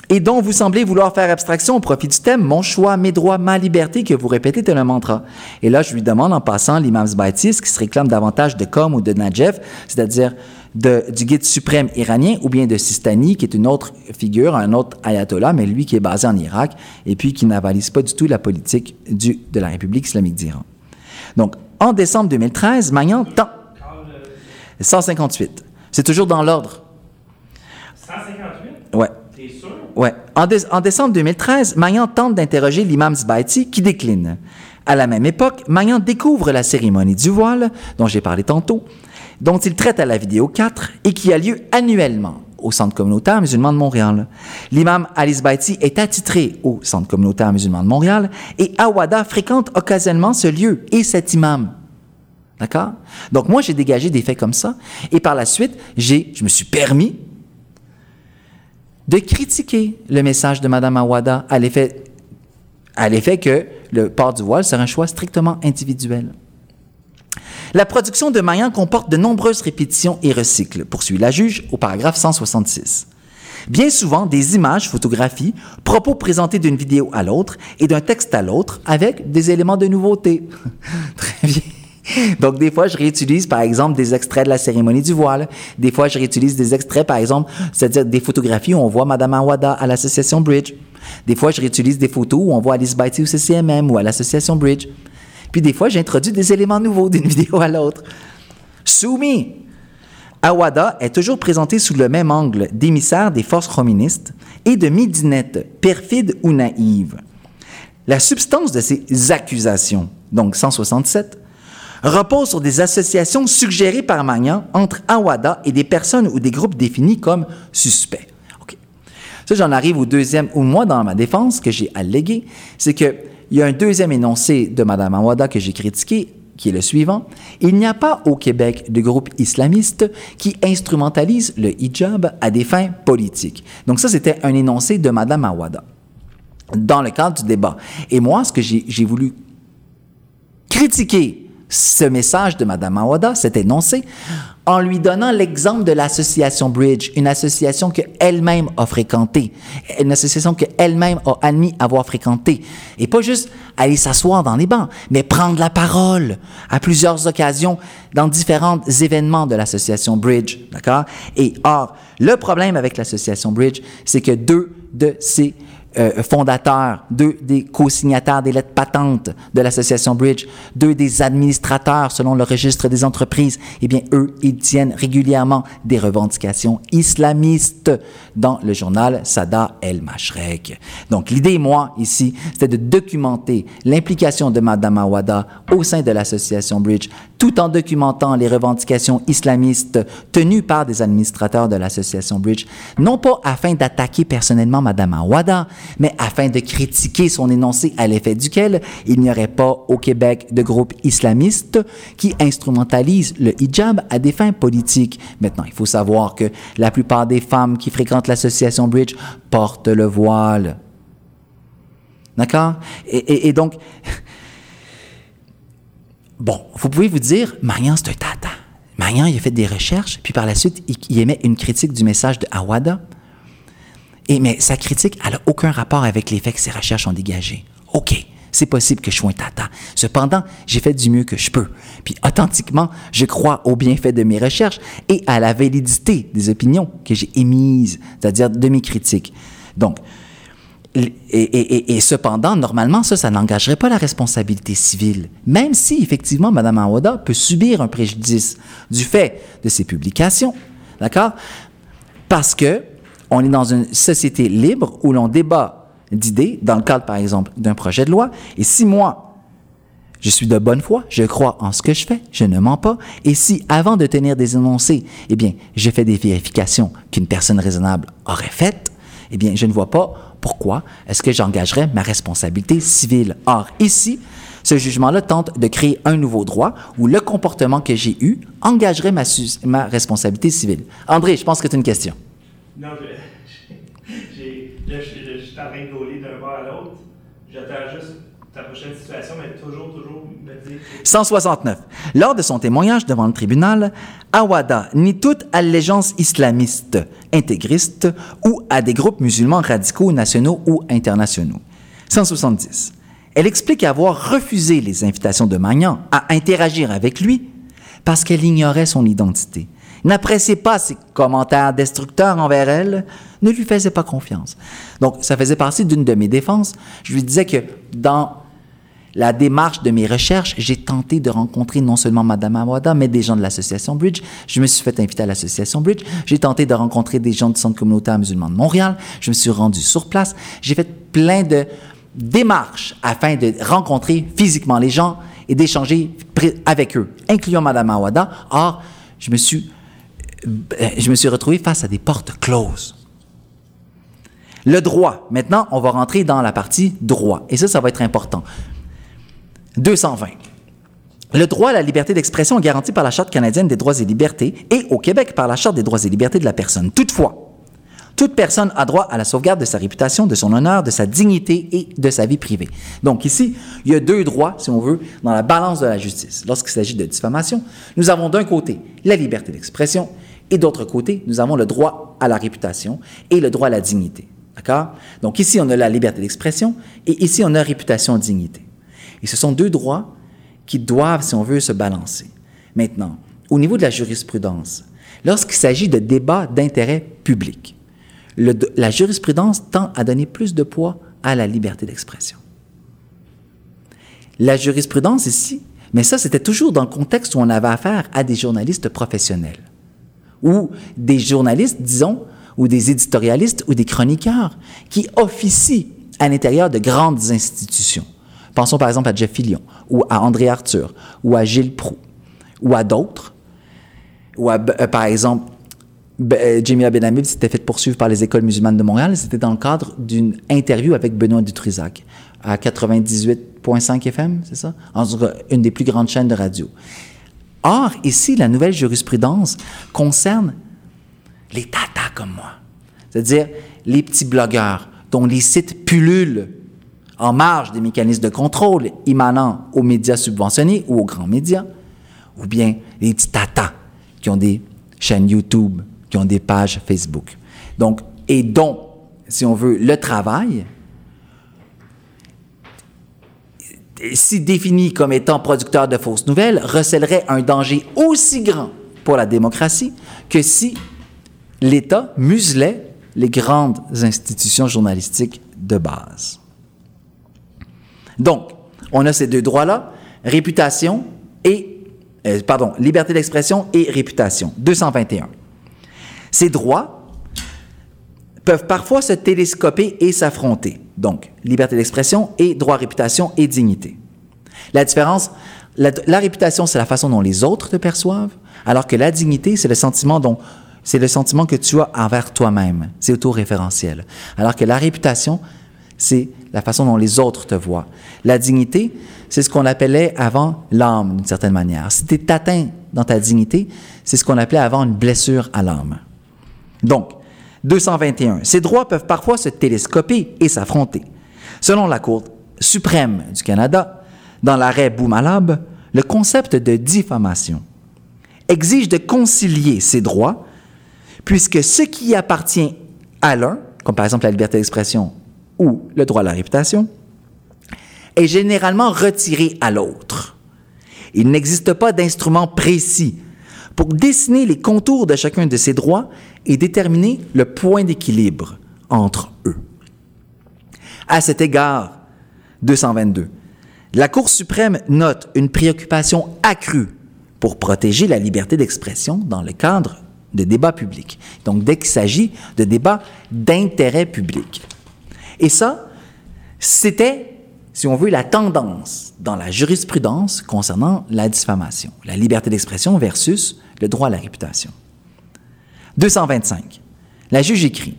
et dont vous semblez vouloir faire abstraction au profit du thème Mon choix, mes droits, ma liberté que vous répétez tel un mantra. Et là, je lui demande en passant l'imam Zbaitis qui se réclame davantage de Com ou de Najef, c'est-à-dire du guide suprême iranien ou bien de Sistani, qui est une autre figure, un autre ayatollah, mais lui qui est basé en Irak et puis qui n'avalise pas du tout la politique du, de la République islamique d'Iran. Donc, en décembre 2013, Magnan tend... 158. C'est toujours dans l'ordre. 158? Ouais. En, décembre 2013, Magnan tente d'interroger l'imam Zbaiti qui décline. À la même époque, Magnan découvre la cérémonie du voile, dont j'ai parlé tantôt, dont il traite à la vidéo 4 et qui a lieu annuellement au Centre communautaire musulman de Montréal. L'imam Alice Baiti est attitré au Centre communautaire musulman de Montréal et Awada fréquente occasionnellement ce lieu et cet imam. D'accord? Donc moi, j'ai dégagé des faits comme ça et par la suite, j'ai, je me suis permis de critiquer le message de Mme Awada à l'effet, l'effet que le port du voile serait un choix strictement individuel. La production de Mayan comporte de nombreuses répétitions et recycles, poursuit la juge au paragraphe 166. Bien souvent, des images, photographies, propos présentés d'une vidéo à l'autre et d'un texte à l'autre avec des éléments de nouveauté. Très bien. Donc, des fois, je réutilise, par exemple, des extraits de la cérémonie du voile. Des fois, je réutilise des extraits, par exemple, c'est-à-dire des photographies où on voit Madame Awada à l'association Bridge. Des fois, je réutilise des photos où on voit Alice Baiti au CCMM ou à l'association Bridge. Puis des fois, j'introduis des éléments nouveaux d'une vidéo à l'autre. Soumis. Awada est toujours présenté sous le même angle d'émissaire des forces communistes et de midinette, perfide ou naïve. La substance de ces accusations, donc 167, repose sur des associations suggérées par Magnan entre Awada et des personnes ou des groupes définis comme suspects. OK. Ça, j'en arrive au deuxième, ou moi, dans ma défense, que j'ai allégué, c'est qu'il y a un deuxième énoncé de Mme Awada que j'ai critiqué, qui est le suivant. Il n'y a pas au Québec de groupe islamiste qui instrumentalise le hijab à des fins politiques. Donc ça, c'était un énoncé de Mme Awada dans le cadre du débat. Et moi, ce que j'ai voulu critiquer ce message de Mme Awada, cet énoncé, en lui donnant l'exemple de l'association Bridge, une association qu'elle-même a fréquentée, une association qu'elle-même a admis avoir fréquentée. Et pas juste aller s'asseoir dans les bancs, mais prendre la parole à plusieurs occasions dans différents événements de l'association Bridge. D'accord? Et or, le problème avec l'association Bridge, c'est que deux de ces euh, fondateurs, deux des co-signataires des lettres patentes de l'association Bridge, deux des administrateurs selon le registre des entreprises, eh bien, eux, ils tiennent régulièrement des revendications islamistes dans le journal Sada El Mashrek. Donc, l'idée, moi, ici, c'était de documenter l'implication de Madame Awada au sein de l'association Bridge, tout en documentant les revendications islamistes tenues par des administrateurs de l'association Bridge, non pas afin d'attaquer personnellement Madame Awada, mais afin de critiquer son énoncé à l'effet duquel il n'y aurait pas au Québec de groupes islamistes qui instrumentalisent le hijab à des fins politiques. Maintenant, il faut savoir que la plupart des femmes qui fréquentent l'association Bridge portent le voile. D'accord? Et, donc, bon, vous pouvez vous dire, Marian, c'est un tata. Marian, il a fait des recherches, puis par la suite, il, il émet une critique du message de Awada. Et, mais sa critique, elle n'a aucun rapport avec l'effet que ses recherches ont dégagé. OK, c'est possible que je sois un tata. Cependant, j'ai fait du mieux que je peux. Puis authentiquement, je crois au bienfait de mes recherches et à la validité des opinions que j'ai émises, c'est-à-dire de mes critiques. Donc, et, cependant, normalement, ça, ça n'engagerait pas la responsabilité civile, même si, effectivement, Mme Awada peut subir un préjudice du fait de ses publications, d'accord? Parce que on est dans une société libre où l'on débat d'idées dans le cadre, par exemple, d'un projet de loi. Et si moi, je suis de bonne foi, je crois en ce que je fais, je ne mens pas. Et si, avant de tenir des énoncés, eh bien, je fais des vérifications qu'une personne raisonnable aurait faites, eh bien, je ne vois pas pourquoi est-ce que j'engagerais ma responsabilité civile. Or, ici, ce jugement-là tente de créer un nouveau droit où le comportement que j'ai eu engagerait ma, ma responsabilité civile. André, je pense que as une question. Non, je, suis en train de d'un bord à l'autre. J'attends juste ta prochaine situation, mais toujours, toujours me dire. 169. Lors de son témoignage devant le tribunal, Awada nie toute allégeance islamiste, intégriste ou à des groupes musulmans radicaux nationaux ou internationaux. 170. Elle explique avoir refusé les invitations de Magnan à interagir avec lui parce qu'elle ignorait son identité n'appréciait pas ses commentaires destructeurs envers elle, ne lui faisait pas confiance. Donc, ça faisait partie d'une de mes défenses. Je lui disais que dans la démarche de mes recherches, j'ai tenté de rencontrer non seulement Madame Awada, mais des gens de l'association Bridge. Je me suis fait inviter à l'association Bridge. J'ai tenté de rencontrer des gens du Centre communautaire musulman de Montréal. Je me suis rendu sur place. J'ai fait plein de démarches afin de rencontrer physiquement les gens et d'échanger avec eux, incluant Madame Awada. Or, je me suis je me suis retrouvé face à des portes closes. Le droit. Maintenant, on va rentrer dans la partie droit. Et ça, ça va être important. 220. Le droit à la liberté d'expression est garanti par la Charte canadienne des droits et libertés et au Québec par la Charte des droits et libertés de la personne. Toutefois, toute personne a droit à la sauvegarde de sa réputation, de son honneur, de sa dignité et de sa vie privée. Donc ici, il y a deux droits, si on veut, dans la balance de la justice. Lorsqu'il s'agit de diffamation, nous avons d'un côté la liberté d'expression et d'autre côté, nous avons le droit à la réputation et le droit à la dignité. D'accord? Donc ici, on a la liberté d'expression et ici, on a réputation, dignité. Et ce sont deux droits qui doivent, si on veut, se balancer. Maintenant, au niveau de la jurisprudence, lorsqu'il s'agit de débats d'intérêt public, la jurisprudence tend à donner plus de poids à la liberté d'expression. La jurisprudence ici, mais ça c'était toujours dans le contexte où on avait affaire à des journalistes professionnels, ou des journalistes, disons, ou des éditorialistes ou des chroniqueurs qui officient à l'intérieur de grandes institutions. Pensons par exemple à Jeff Fillion, ou à André Arthur, ou à Gilles Proux, ou à d'autres, ou à, euh, par exemple, euh, Jamie Abenamid s'était fait poursuivre par les écoles musulmanes de Montréal. C'était dans le cadre d'une interview avec Benoît Dutrisac à 98.5 FM, c'est ça? une des plus grandes chaînes de radio. Or, ici, la nouvelle jurisprudence concerne les tatas comme moi. C'est-à-dire les petits blogueurs dont les sites pullulent en marge des mécanismes de contrôle émanant aux médias subventionnés ou aux grands médias, ou bien les petits tatas qui ont des chaînes YouTube, qui ont des pages Facebook. Donc, et dont, si on veut, le travail, si défini comme étant producteur de fausses nouvelles, recèlerait un danger aussi grand pour la démocratie que si l'État muselait les grandes institutions journalistiques de base. Donc, on a ces deux droits-là, réputation et, euh, pardon, liberté d'expression et réputation, 221. Ces droits peuvent parfois se télescoper et s'affronter. Donc, liberté d'expression et droit réputation et dignité. La différence, la, réputation, c'est la façon dont les autres te perçoivent, alors que la dignité, c'est le sentiment dont c'est le sentiment que tu as envers toi-même. C'est autoréférentiel. Alors que la réputation, c'est la façon dont les autres te voient. La dignité, c'est ce qu'on appelait avant l'âme, d'une certaine manière. Si tu es atteint dans ta dignité, c'est ce qu'on appelait avant une blessure à l'âme. Donc, 221. Ces droits peuvent parfois se télescoper et s'affronter. Selon la Cour suprême du Canada, dans l'arrêt Boumalab, le concept de diffamation exige de concilier ces droits, puisque ce qui appartient à l'un, comme par exemple la liberté d'expression ou le droit à la réputation, est généralement retiré à l'autre. Il n'existe pas d'instrument précis pour dessiner les contours de chacun de ces droits et déterminer le point d'équilibre entre eux. À cet égard, 222, la Cour suprême note une préoccupation accrue pour protéger la liberté d'expression dans le cadre de débats publics. Donc, dès qu'il s'agit de débats d'intérêt public. Et ça, c'était si on veut, la tendance dans la jurisprudence concernant la diffamation, la liberté d'expression versus le droit à la réputation. 225. La juge écrit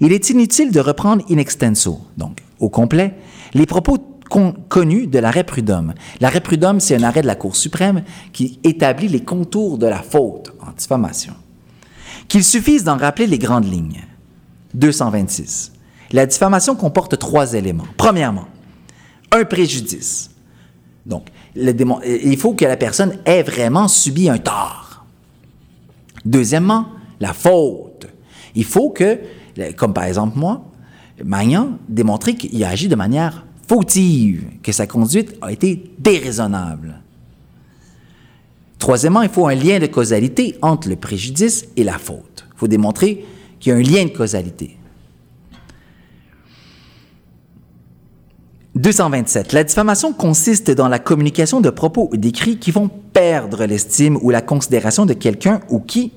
Il est inutile de reprendre in extenso, donc au complet, les propos connus de l'arrêt Prud'homme. L'arrêt Prud'homme, c'est un arrêt de la Cour suprême qui établit les contours de la faute en diffamation. Qu'il suffise d'en rappeler les grandes lignes. 226. La diffamation comporte trois éléments. Premièrement, un préjudice. Donc, il faut que la personne ait vraiment subi un tort. Deuxièmement, la faute. Il faut que, comme par exemple moi, Magnan, démontrer qu'il a agi de manière fautive, que sa conduite a été déraisonnable. Troisièmement, il faut un lien de causalité entre le préjudice et la faute. Il faut démontrer qu'il y a un lien de causalité. 227. La diffamation consiste dans la communication de propos ou d'écrits qui vont perdre l'estime ou la considération de quelqu'un ou qui,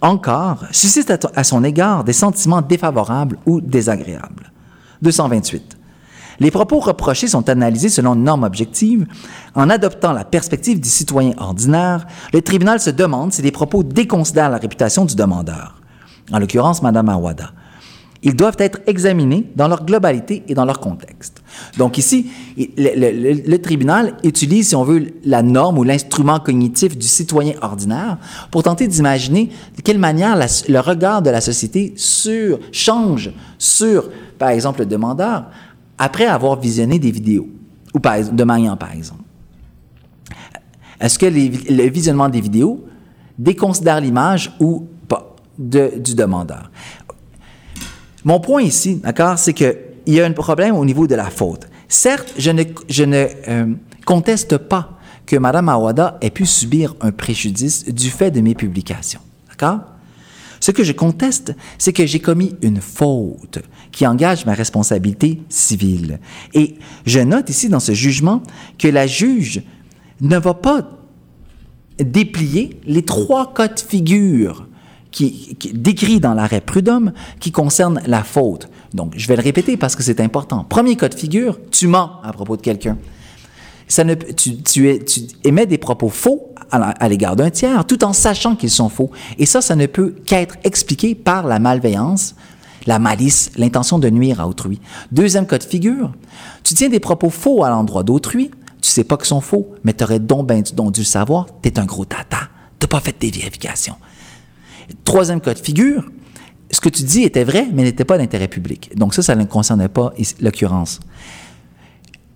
encore, suscite à, son égard des sentiments défavorables ou désagréables. 228. Les propos reprochés sont analysés selon une norme objective. En adoptant la perspective du citoyen ordinaire, le tribunal se demande si les propos déconsidèrent la réputation du demandeur, en l'occurrence Mme Awada ils doivent être examinés dans leur globalité et dans leur contexte. Donc ici, le, tribunal utilise, si on veut, la norme ou l'instrument cognitif du citoyen ordinaire pour tenter d'imaginer de quelle manière le regard de la société sur, change sur, par exemple, le demandeur après avoir visionné des vidéos, ou de Maillan, par exemple. Est-ce que le visionnement des vidéos déconsidère l'image ou pas du demandeur? Mon point ici, d'accord, c'est qu'il y a un problème au niveau de la faute. Certes, je ne, je ne euh, conteste pas que Mme Awada ait pu subir un préjudice du fait de mes publications. D'accord? Ce que je conteste, c'est que j'ai commis une faute qui engage ma responsabilité civile. Et je note ici dans ce jugement que la juge ne va pas déplier les trois cas de figure qui, décrits dans l'arrêt Prud'homme qui concernent la faute. Donc, je vais le répéter parce que c'est important. Premier cas de figure, tu mens à propos de quelqu'un. Ça ne, tu, tu, tu, émets des propos faux à, l'égard d'un tiers, tout en sachant qu'ils sont faux. Et ça, ça ne peut qu'être expliqué par la malveillance, la malice, l'intention de nuire à autrui. Deuxième cas de figure, tu tiens des propos faux à l'endroit d'autrui, tu sais pas qu'ils sont faux, mais tu aurais donc, ben, donc dû savoir, tu es un gros tata. Tu pas fait des vérifications. Troisième cas de figure, ce que tu dis était vrai, mais n'était pas d'intérêt public. Donc ça, ça ne concernait pas l'occurrence.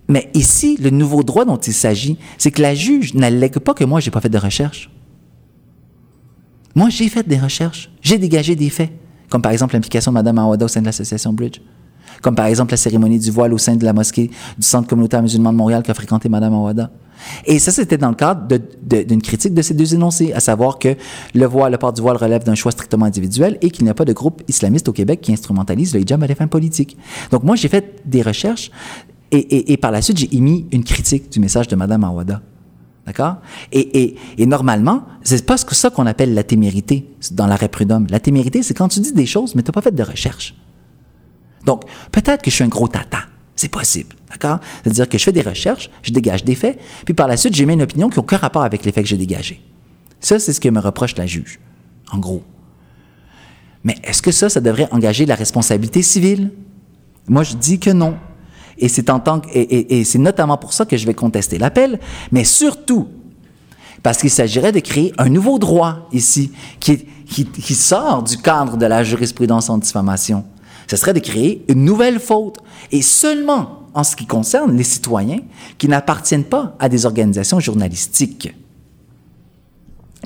Mais ici, le nouveau droit dont il s'agit, c'est que la juge n'allègue pas que moi, j'ai pas fait de recherche. Moi, j'ai fait des recherches. J'ai dégagé des faits. Comme par exemple l'implication de Mme Awada au sein de l'association Bridge. Comme par exemple la cérémonie du voile au sein de la mosquée du Centre communautaire musulman de Montréal qu'a fréquenté Mme Awada. Et ça, c'était dans le cadre d'une critique de ces deux énoncés, à savoir que le voile, le port du voile relève d'un choix strictement individuel et qu'il n'y a pas de groupe islamiste au Québec qui instrumentalise le hijab à des fins politiques. Donc moi, j'ai fait des recherches et, par la suite, j'ai émis une critique du message de Mme Awada. D'accord? Et, et, normalement, c'est pas ça qu'on appelle la témérité dans l'arrêt prud'homme. La témérité, c'est quand tu dis des choses, mais tu n'as pas fait de recherche. Donc, peut-être que je suis un gros tata. C'est possible. D'accord? C'est-à-dire que je fais des recherches, je dégage des faits, puis par la suite, mis une opinion qui n'a aucun rapport avec les faits que j'ai dégagés. Ça, c'est ce que me reproche la juge, en gros. Mais est-ce que ça, ça devrait engager la responsabilité civile? Moi, je dis que non. Et c'est en tant et, c'est notamment pour ça que je vais contester l'appel, mais surtout parce qu'il s'agirait de créer un nouveau droit ici qui sort du cadre de la jurisprudence en diffamation. Ce serait de créer une nouvelle faute et seulement en ce qui concerne les citoyens qui n'appartiennent pas à des organisations journalistiques,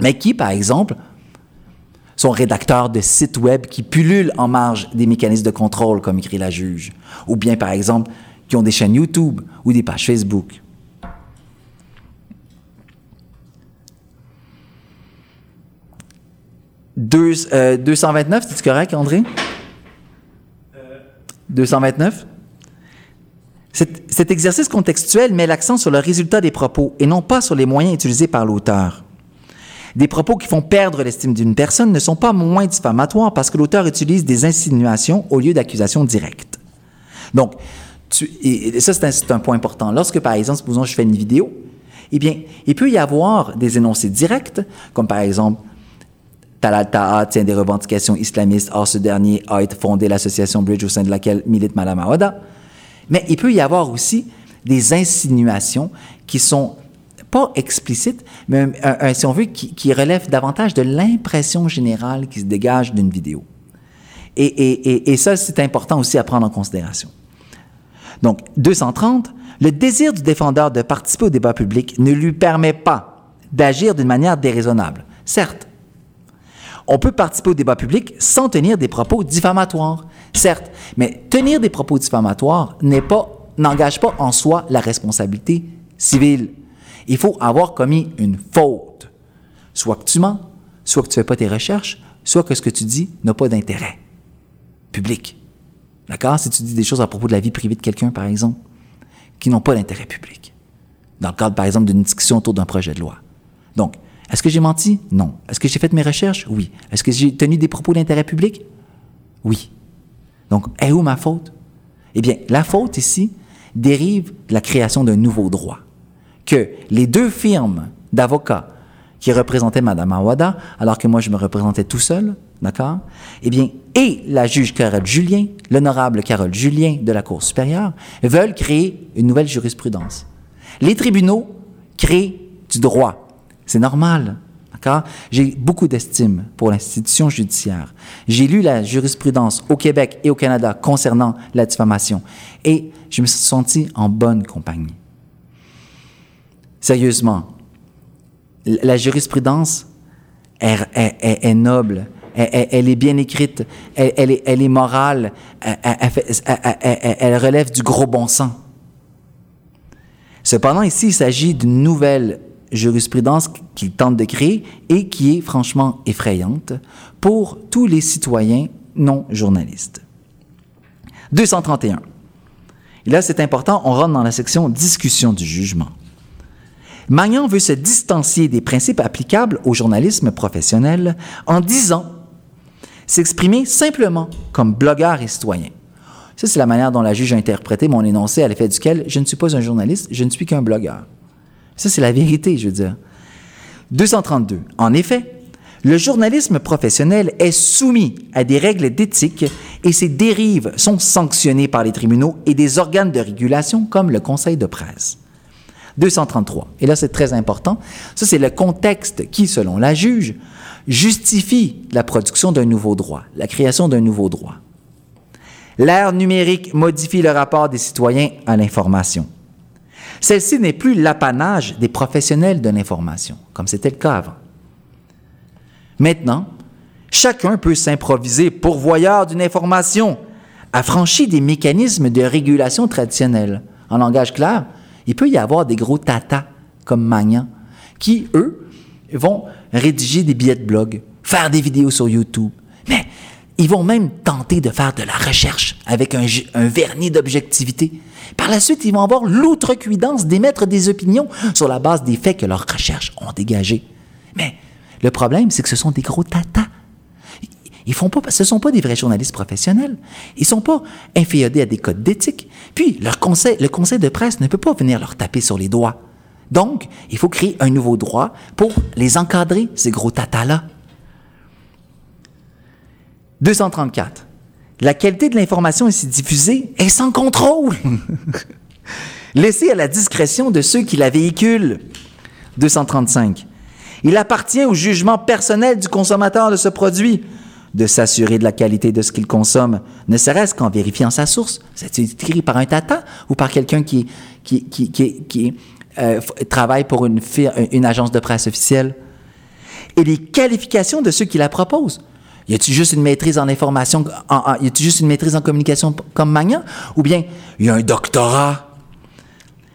mais qui, par exemple, sont rédacteurs de sites web qui pullulent en marge des mécanismes de contrôle, comme écrit la juge, ou bien, par exemple, qui ont des chaînes YouTube ou des pages Facebook. Deux, 229, c'est correct, André? 229? Cet, cet, exercice contextuel met l'accent sur le résultat des propos et non pas sur les moyens utilisés par l'auteur. Des propos qui font perdre l'estime d'une personne ne sont pas moins diffamatoires parce que l'auteur utilise des insinuations au lieu d'accusations directes. Donc, ça, c'est un, point important. Lorsque, par exemple, supposons je fais une vidéo, eh bien, il peut y avoir des énoncés directs, comme par exemple, Talal Taha tient des revendications islamistes, or ce dernier a été fondé l'association Bridge au sein de laquelle milite Madame Awada. Mais il peut y avoir aussi des insinuations qui sont pas explicites, mais si on veut, qui, relèvent davantage de l'impression générale qui se dégage d'une vidéo. Et ça, c'est important aussi à prendre en considération. Donc, 230, le désir du défendeur de participer au débat public ne lui permet pas d'agir d'une manière déraisonnable. Certes, on peut participer au débat public sans tenir des propos diffamatoires. Certes, mais tenir des propos diffamatoires n'engage pas en soi la responsabilité civile. Il faut avoir commis une faute. Soit que tu mens, soit que tu ne fais pas tes recherches, soit que ce que tu dis n'a pas d'intérêt public. D'accord? Si tu dis des choses à propos de la vie privée de quelqu'un, par exemple, qui n'ont pas d'intérêt public. Dans le cadre, par exemple, d'une discussion autour d'un projet de loi. Donc, est-ce que j'ai menti? Non. Est-ce que j'ai fait mes recherches? Oui. Est-ce que j'ai tenu des propos d'intérêt public? Oui. Donc, est où ma faute? Eh bien, la faute ici dérive de la création d'un nouveau droit. Que les deux firmes d'avocats qui représentaient Mme Awada, alors que moi je me représentais tout seul, d'accord? Eh bien, et la juge Carole Julien, l'honorable Carole Julien de la Cour supérieure, veulent créer une nouvelle jurisprudence. Les tribunaux créent du droit. C'est normal? J'ai beaucoup d'estime pour l'institution judiciaire. J'ai lu la jurisprudence au Québec et au Canada concernant la diffamation et je me suis senti en bonne compagnie. Sérieusement, la jurisprudence est, noble, elle, est bien écrite, elle, est, morale, elle, relève du gros bon sens. Cependant, ici, il s'agit d'une nouvelle jurisprudence qu'il tente de créer et qui est franchement effrayante pour tous les citoyens non journalistes. 231. Et là, c'est important, on rentre dans la section discussion du jugement. Magnan veut se distancier des principes applicables au journalisme professionnel en disant s'exprimer simplement comme blogueur et citoyen. Ça, c'est la manière dont la juge a interprété mon énoncé à l'effet duquel je ne suis pas un journaliste, je ne suis qu'un blogueur. Ça, c'est la vérité, je veux dire. 232. En effet, le journalisme professionnel est soumis à des règles d'éthique et ses dérives sont sanctionnées par les tribunaux et des organes de régulation comme le Conseil de presse. 233. Et là, c'est très important. Ça, c'est le contexte qui, selon la juge, justifie la production d'un nouveau droit, la création d'un nouveau droit. L'ère numérique modifie le rapport des citoyens à l'information. Celle-ci n'est plus l'apanage des professionnels de l'information, comme c'était le cas avant. Maintenant, chacun peut s'improviser pourvoyeur d'une information, affranchi des mécanismes de régulation traditionnels. En langage clair, il peut y avoir des gros tatas comme Magnan qui, eux, vont rédiger des billets de blog, faire des vidéos sur YouTube. Mais ils vont même tenter de faire de la recherche avec un, vernis d'objectivité. Par la suite, ils vont avoir l'outrecuidance d'émettre des opinions sur la base des faits que leurs recherches ont dégagés. Mais le problème, c'est que ce sont des gros tatas. Ils font pas, ce ne sont pas des vrais journalistes professionnels. Ils sont pas inféodés à des codes d'éthique. Puis, leur conseil, le conseil de presse ne peut pas venir leur taper sur les doigts. Donc, il faut créer un nouveau droit pour les encadrer, ces gros tatas-là. 234. La qualité de l'information ici diffusée est sans contrôle. Laissée à la discrétion de ceux qui la véhiculent. 235. Il appartient au jugement personnel du consommateur de ce produit de s'assurer de la qualité de ce qu'il consomme, ne serait-ce qu'en vérifiant sa source. C'est écrit par un tata ou par quelqu'un qui, euh, travaille pour une agence de presse officielle? Et les qualifications de ceux qui la proposent. Y a-t-il juste une maîtrise en information, y a-t-il juste une maîtrise en communication comme Magnan? Ou bien, y a un doctorat?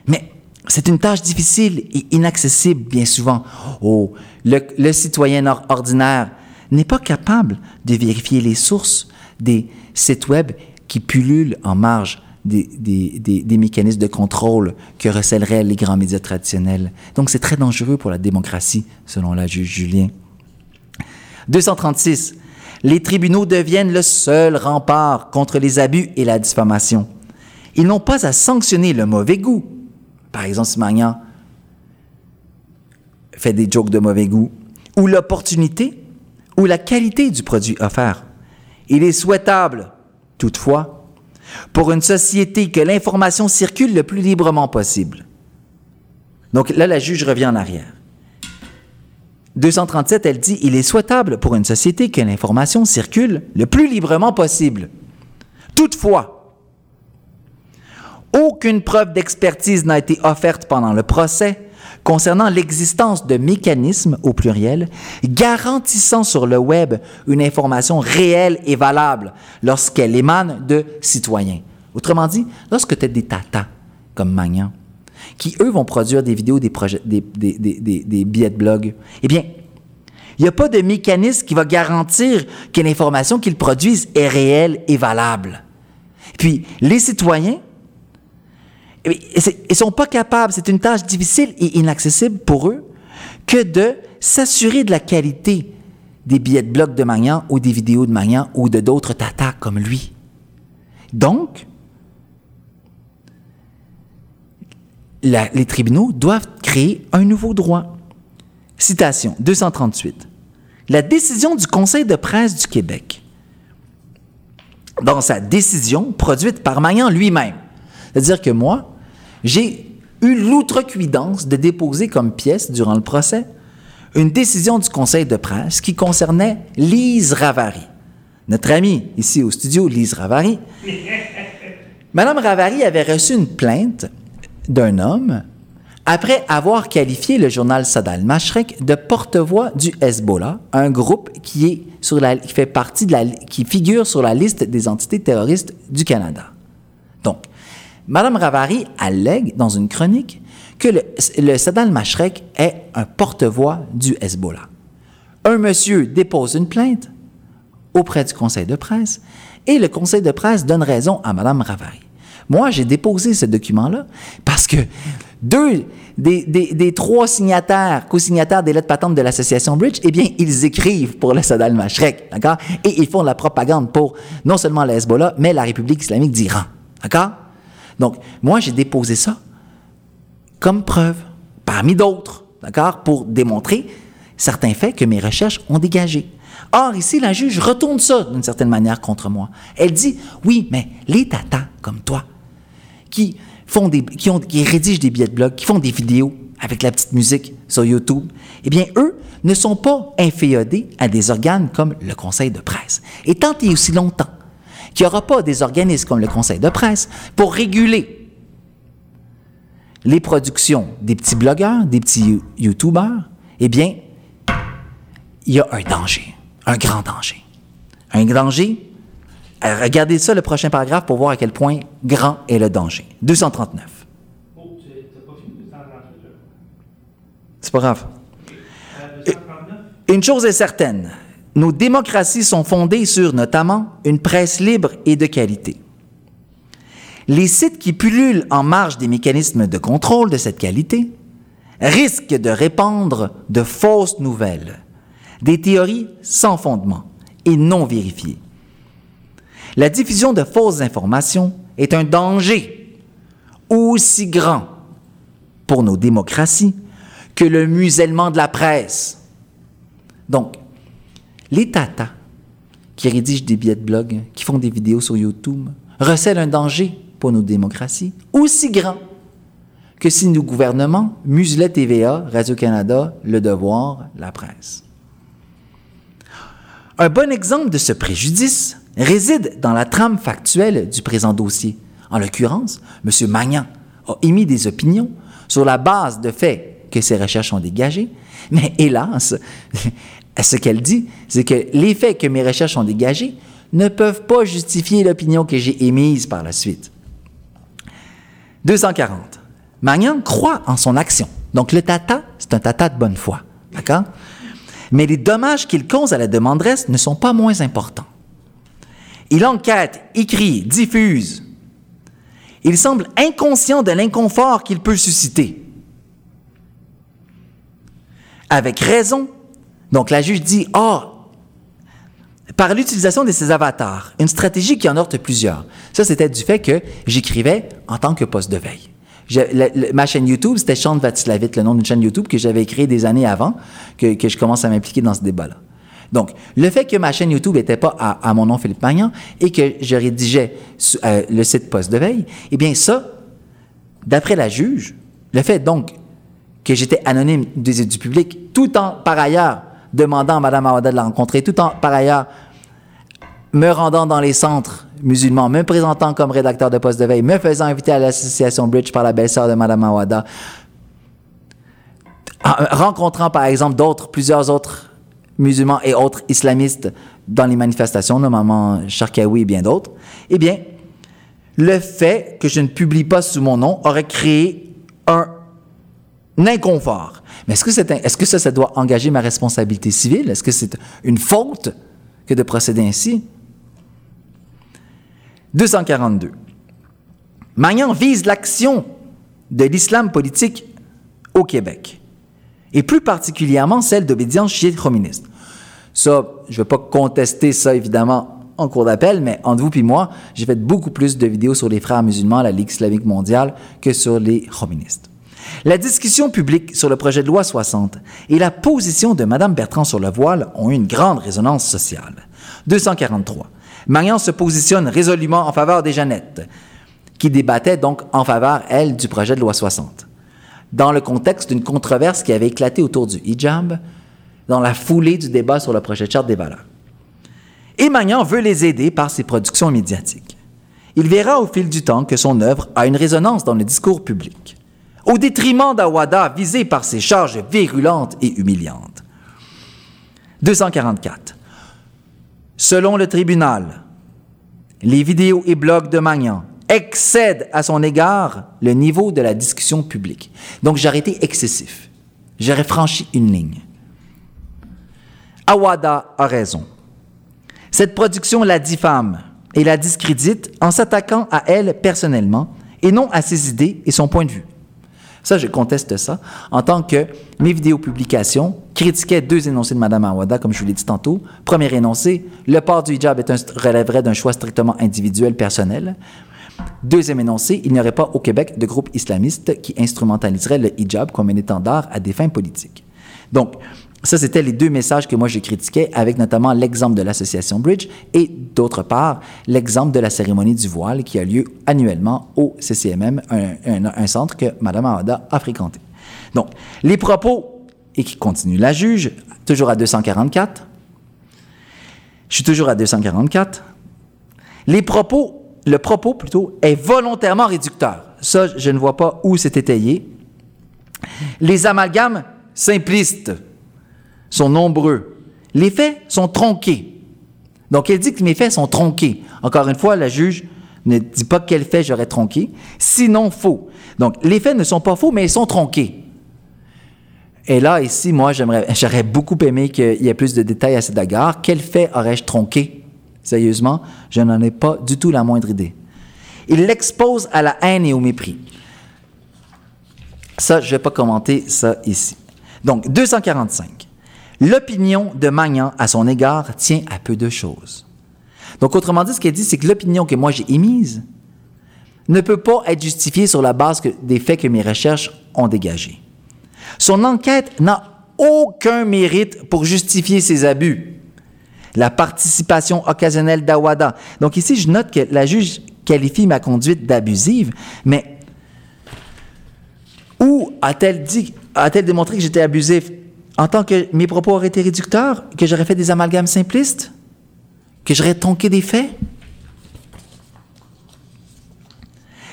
Mais c'est une tâche difficile et inaccessible bien souvent. Oh, le, citoyen ordinaire n'est pas capable de vérifier les sources des sites web qui pullulent en marge des, des, des, mécanismes de contrôle que recèleraient les grands médias traditionnels. Donc c'est très dangereux pour la démocratie, selon la juge Julien. 236. Les tribunaux deviennent le seul rempart contre les abus et la diffamation. Ils n'ont pas à sanctionner le mauvais goût. Par exemple, si Magnan fait des jokes de mauvais goût, ou l'opportunité, ou la qualité du produit offert. Il est souhaitable, toutefois, pour une société que l'information circule le plus librement possible. Donc là, la juge revient en arrière. 237, elle dit, il est souhaitable pour une société que l'information circule le plus librement possible. Toutefois, aucune preuve d'expertise n'a été offerte pendant le procès concernant l'existence de mécanismes, au pluriel, garantissant sur le web une information réelle et valable lorsqu'elle émane de citoyens. Autrement dit, lorsque tu as des tatas comme Magnan, qui, eux, vont produire des vidéos, des, des, billets de blog, eh bien, il n'y a pas de mécanisme qui va garantir que l'information qu'ils produisent est réelle et valable. Puis, les citoyens, ils ne sont pas capables, c'est une tâche difficile et inaccessible pour eux, que de s'assurer de la qualité des billets de blog de Magnan ou des vidéos de Magnan ou de d'autres tatas comme lui. Donc, les tribunaux doivent créer un nouveau droit. Citation 238. La décision du Conseil de presse du Québec, dans sa décision produite par Magnan lui-même, c'est-à-dire que moi, j'ai eu l'outrecuidance de déposer comme pièce durant le procès une décision du Conseil de presse qui concernait Lise Ravary. Notre amie ici au studio, Lise Ravary. Madame Ravary avait reçu une plainte d'un homme après avoir qualifié le journal Sadal Mashrek de porte-voix du Hezbollah, un groupe qui, fait partie de la, qui figure sur la liste des entités terroristes du Canada. Donc, Madame Ravary allègue dans une chronique que le, Saddam Mashrek est un porte-voix du Hezbollah. Un monsieur dépose une plainte auprès du conseil de presse et le conseil de presse donne raison à Mme Ravary. Moi, j'ai déposé ce document-là parce que deux des, des, trois signataires, co-signataires des lettres patentes de l'association Bridge, eh bien, ils écrivent pour le Saddam Mashrek, d'accord? Et ils font de la propagande pour non seulement le Hezbollah, mais la République islamique d'Iran, d'accord? Donc, moi, j'ai déposé ça comme preuve, parmi d'autres, d'accord, pour démontrer certains faits que mes recherches ont dégagés. Or, ici, la juge retourne ça d'une certaine manière contre moi. Elle dit, oui, mais les tatas comme toi, qui, font des, qui, ont, qui rédigent des billets de blog, qui font des vidéos avec la petite musique sur YouTube, eh bien, eux ne sont pas inféodés à des organes comme le Conseil de presse. Et tant et aussi longtemps qu'il n'y aura pas des organismes comme le Conseil de presse pour réguler les productions des petits blogueurs, des petits YouTubers, eh bien, il y a un danger, un grand danger. Un danger? Euh, regardez ça, le prochain paragraphe, pour voir à quel point grand est le danger. 239. C'est pas grave. Une chose est certaine, nos démocraties sont fondées sur notamment une presse libre et de qualité. Les sites qui pullulent en marge des mécanismes de contrôle de cette qualité risquent de répandre de fausses nouvelles, des théories sans fondement et non vérifiées. La diffusion de fausses informations est un danger aussi grand pour nos démocraties que le musellement de la presse. Donc, les tatas qui rédigent des billets de blog, qui font des vidéos sur YouTube, recèlent un danger pour nos démocraties aussi grand que si nos gouvernements muselaient TVA, Radio-Canada, Le Devoir, la presse. Un bon exemple de ce préjudice réside dans la trame factuelle du présent dossier. En l'occurrence, M. Magnan a émis des opinions sur la base de faits que ses recherches ont dégagés, mais hélas, ce qu'elle dit, c'est que les faits que mes recherches ont dégagés ne peuvent pas justifier l'opinion que j'ai émise par la suite. 240. Magnan croit en son action. Donc le tata, c'est un tata de bonne foi. D'accord? Mais les dommages qu'il cause à la demanderesse ne sont pas moins importants. Il enquête, écrit, diffuse. Il semble inconscient de l'inconfort qu'il peut susciter. Avec raison. Donc la juge dit, oh, par l'utilisation de ces avatars, une stratégie qui en heurte plusieurs. Ça, c'était du fait que j'écrivais en tant que poste de veille. Ma chaîne YouTube, c'était Chante Vatislavit, le nom d'une chaîne YouTube que j'avais créée des années avant que, je commence à m'impliquer dans ce débat-là. Donc, le fait que ma chaîne YouTube n'était pas à, mon nom, Philippe Magnan, et que je rédigeais euh, le site Poste de veille, eh bien, ça, d'après la juge, le fait donc que j'étais anonyme du public, tout en, par ailleurs, demandant à Mme Awada de la rencontrer, tout en, par ailleurs, me rendant dans les centres musulmans, me présentant comme rédacteur de poste de veille, me faisant inviter à l'association Bridge par la belle-sœur de Mme Awada, rencontrant par exemple plusieurs autres musulmans et autres islamistes dans les manifestations, notamment Charkaoui et bien d'autres, eh bien, le fait que je ne publie pas sous mon nom aurait créé un, inconfort. Mais est-ce que, est, que ça doit engager ma responsabilité civile? Est-ce que c'est une faute que de procéder ainsi? 242. Magnan vise l'action de l'islam politique au Québec et plus particulièrement celle d'obédience chiite communiste. Ça, je ne vais pas contester ça, évidemment, en cours d'appel, mais entre vous et moi, j'ai fait beaucoup plus de vidéos sur les frères musulmans à la Ligue islamique mondiale que sur les communistes. La discussion publique sur le projet de loi 60 et la position de Mme Bertrand sur le voile ont eu une grande résonance sociale. 243. Magnan se positionne résolument en faveur des Jeannettes, qui débattait donc en faveur, elle, du projet de loi 60 dans le contexte d'une controverse qui avait éclaté autour du hijab dans la foulée du débat sur le projet de charte des valeurs. Et Magnan veut les aider par ses productions médiatiques. Il verra au fil du temps que son œuvre a une résonance dans le discours public, au détriment d'Awada visé par ses charges virulentes et humiliantes. 244. Selon le tribunal, les vidéos et blogs de Magnan excède à son égard le niveau de la discussion publique. Donc j'aurais été excessif. J'aurais franchi une ligne. Awada a raison. Cette production la diffame et la discrédite en s'attaquant à elle personnellement et non à ses idées et son point de vue. Ça, je conteste ça. En tant que mes vidéos publications critiquaient deux énoncés de Mme Awada, comme je vous l'ai dit tantôt. Premier énoncé, le port du hijab relèverait d'un choix strictement individuel, personnel. Deuxième énoncé, il n'y aurait pas au Québec de groupe islamiste qui instrumentaliserait le hijab comme un étendard à des fins politiques. Donc, ça, c'était les deux messages que moi je critiquais, avec notamment l'exemple de l'association Bridge et d'autre part, l'exemple de la cérémonie du voile qui a lieu annuellement au CCMM, un, centre que Mme Awada a fréquenté. Donc, les propos, et qui continue la juge, toujours à 244. Je suis toujours à 244. Les propos, le propos plutôt, est volontairement réducteur. Ça, je ne vois pas où c'est étayé. Les amalgames simplistes sont nombreux. Les faits sont tronqués. Donc, elle dit que mes faits sont tronqués. Encore une fois, la juge ne dit pas quel fait j'aurais tronqué, sinon faux. Donc, les faits ne sont pas faux, mais ils sont tronqués. Et là, ici, moi, j'aurais beaucoup aimé qu'il y ait plus de détails à cet égard. Quel fait aurais-je tronqué? Sérieusement, je n'en ai pas du tout la moindre idée. Il l'expose à la haine et au mépris. Ça, je ne vais pas commenter ça ici. Donc, 245. L'opinion de Magnan à son égard tient à peu de choses. Donc, autrement dit, ce qu'elle dit, c'est que l'opinion que moi j'ai émise ne peut pas être justifiée sur la base des faits que mes recherches ont dégagés. Son enquête n'a aucun mérite pour justifier ses abus. La participation occasionnelle d'Awada. Donc ici, je note que la juge qualifie ma conduite d'abusive, mais où a-t-elle dit, a-t-elle démontré que j'étais abusif? En tant que mes propos auraient été réducteurs, que j'aurais fait des amalgames simplistes, que j'aurais tronqué des faits.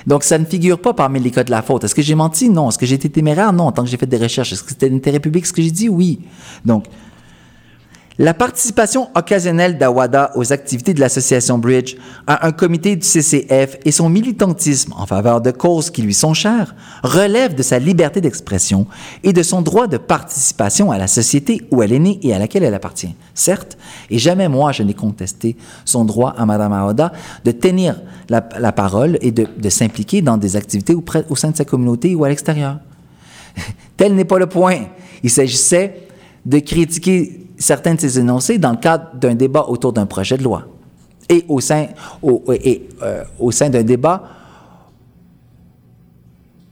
Donc, ça ne figure pas parmi les cas de la faute. Est-ce que j'ai menti? Non. Est-ce que j'ai été téméraire? Non. En tant que j'ai fait des recherches. Est-ce que c'était l'intérêt public? Ce que j'ai dit? Oui. Donc, la participation occasionnelle d'Awada aux activités de l'association Bridge, à un comité du CCF et son militantisme en faveur de causes qui lui sont chères relèvent de sa liberté d'expression et de son droit de participation à la société où elle est née et à laquelle elle appartient. Certes, et jamais moi je n'ai contesté son droit à Mme Awada de tenir la, parole et de, s'impliquer dans des activités au sein de sa communauté ou à l'extérieur. Tel n'est pas le point. Il s'agissait de critiquer certains de ces énoncés dans le cadre d'un débat autour d'un projet de loi et au sein, au, et, euh, au sein d'un débat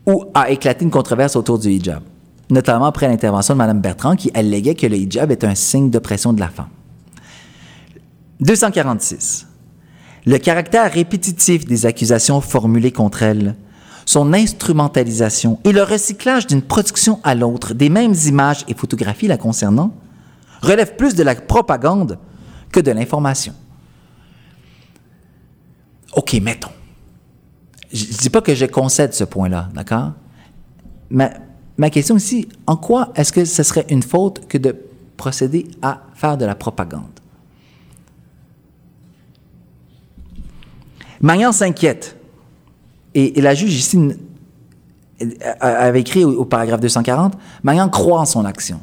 où a éclaté une controverse autour du hijab, notamment après l'intervention de Mme Bertrand qui alléguait que le hijab est un signe d'oppression de la femme. 246. Le caractère répétitif des accusations formulées contre elle, son instrumentalisation et le recyclage d'une production à l'autre des mêmes images et photographies la concernant relève plus de la propagande que de l'information. OK, mettons. Je ne dis pas que je concède ce point-là, d'accord? Mais ma question ici, en quoi est-ce que ce serait une faute que de procéder à faire de la propagande? Magnan s'inquiète. Et, la juge ici avait écrit au, paragraphe 240, Magnan croit en son action.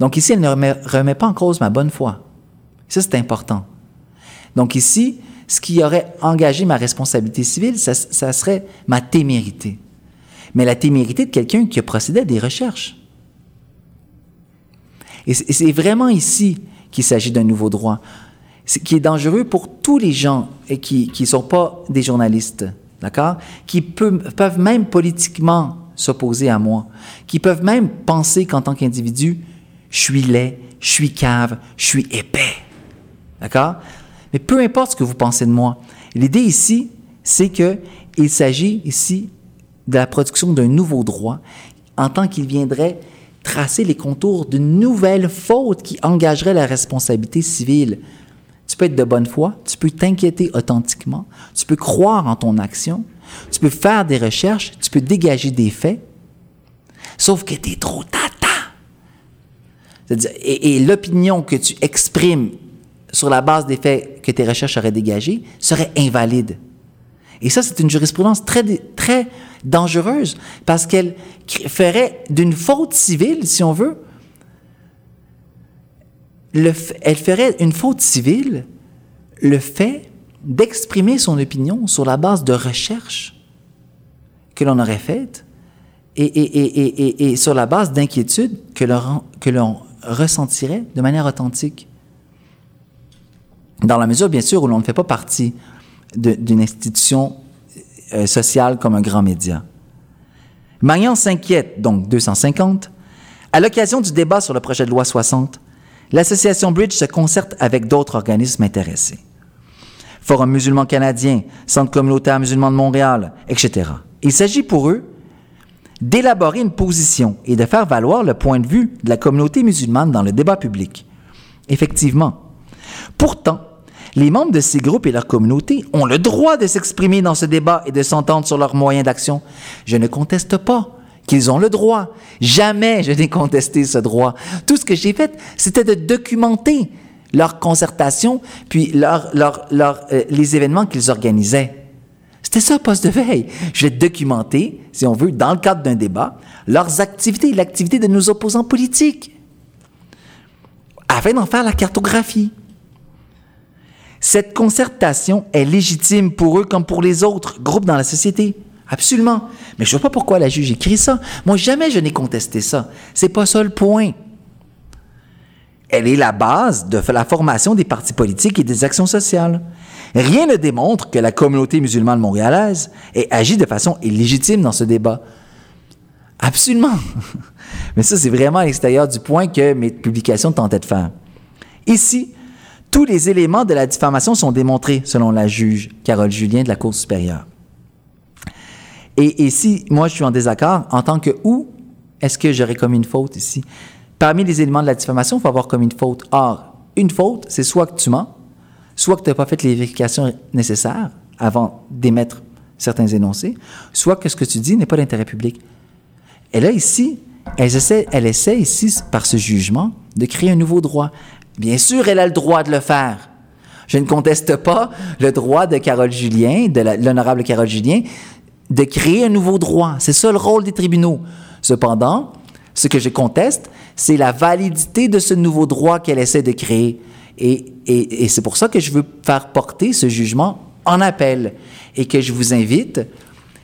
Donc ici, elle ne remet, pas en cause ma bonne foi. Ça, c'est important. Donc ici, ce qui aurait engagé ma responsabilité civile, ça, serait ma témérité. Mais la témérité de quelqu'un qui a procédé à des recherches. Et c'est vraiment ici qu'il s'agit d'un nouveau droit, qui est dangereux pour tous les gens et qui ne sont pas des journalistes, d'accord? Qui peuvent même politiquement s'opposer à moi, qui peuvent même penser qu'en tant qu'individu, je suis laid, je suis cave, je suis épais. D'accord? Mais peu importe ce que vous pensez de moi, l'idée ici, c'est qu'il s'agit ici de la production d'un nouveau droit en tant qu'il viendrait tracer les contours d'une nouvelle faute qui engagerait la responsabilité civile. Tu peux être de bonne foi, tu peux t'inquiéter authentiquement, tu peux croire en ton action, tu peux faire des recherches, tu peux dégager des faits, sauf que tu es trop tard et, l'opinion que tu exprimes sur la base des faits que tes recherches auraient dégagés serait invalide. Et ça, c'est une jurisprudence très, très dangereuse parce qu'elle ferait d'une faute civile, si on veut, le, elle ferait une faute civile le fait d'exprimer son opinion sur la base de recherches que l'on aurait faites et, et, et, et, sur la base d'inquiétudes que l'on ressentirait de manière authentique. Dans la mesure, bien sûr, où l'on ne fait pas partie d'une institution euh, sociale comme un grand média. Magnan s'inquiète, donc 250. À l'occasion du débat sur le projet de loi 60, l'association Bridge se concerte avec d'autres organismes intéressés. Forum musulman canadien, Centre communautaire musulman de Montréal, etc. Il s'agit pour eux d'élaborer une position et de faire valoir le point de vue de la communauté musulmane dans le débat public. Effectivement. Pourtant, les membres de ces groupes et leur communauté ont le droit de s'exprimer dans ce débat et de s'entendre sur leurs moyens d'action. Je ne conteste pas qu'ils ont le droit. Jamais je n'ai contesté ce droit. Tout ce que j'ai fait, c'était de documenter leur concertation, puis leur, leur, leur, euh, les événements qu'ils organisaient. C'était ça, poste de veille. Je vais documenter, si on veut, dans le cadre d'un débat, leurs activités, l'activité de nos opposants politiques, afin d'en faire la cartographie. Cette concertation est légitime pour eux comme pour les autres groupes dans la société. Absolument. Mais je ne vois pas pourquoi la juge écrit ça. Moi, jamais je n'ai contesté ça. C'est pas ça le point. Elle est la base de la formation des partis politiques et des actions sociales. Rien ne démontre que la communauté musulmane montréalaise ait agi de façon illégitime dans ce débat. Absolument. Mais ça, c'est vraiment à l'extérieur du point que mes publications tentaient de faire. Ici, tous les éléments de la diffamation sont démontrés, selon la juge Carole Julien de la Cour supérieure. Et, si moi je suis en désaccord, en tant que où est-ce que j'aurais commis une faute ici? Parmi les éléments de la diffamation, il faut avoir commis une faute. Or, une faute, c'est soit que tu mens, soit que tu n'as pas fait les vérifications nécessaires avant d'émettre certains énoncés, soit que ce que tu dis n'est pas d'intérêt public. Et là, ici, elle essaie, elle essaie ici, par ce jugement, de créer un nouveau droit. Bien sûr, elle a le droit de le faire. Je ne conteste pas le droit de Carole Julien, de l'honorable Carole Julien, de créer un nouveau droit. C'est ça le rôle des tribunaux. Cependant, ce que je conteste, c'est la validité de ce nouveau droit qu'elle essaie de créer. Et, c'est pour ça que je veux faire porter ce jugement en appel et que je vous invite,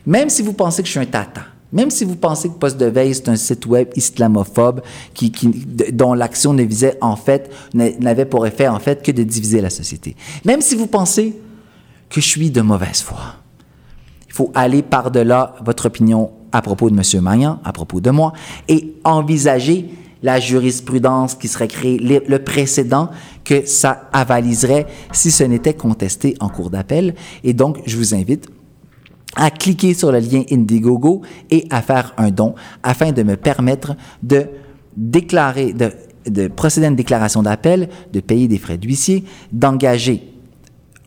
même si vous pensez que je suis un tata, même si vous pensez que Poste de veille, c'est un site web islamophobe qui, dont l'action ne visait en fait, n'avait pour effet en fait que de diviser la société. Même si vous pensez que je suis de mauvaise foi, il faut aller par-delà votre opinion à propos de M. Magnan, à propos de moi, et envisager la jurisprudence qui serait créée, le précédent que ça avaliserait si ce n'était contesté en cours d'appel. Et donc, je vous invite à cliquer sur le lien Indiegogo et à faire un don afin de me permettre de déclarer, de, de procéder à une déclaration d'appel, de payer des frais d'huissier, d'engager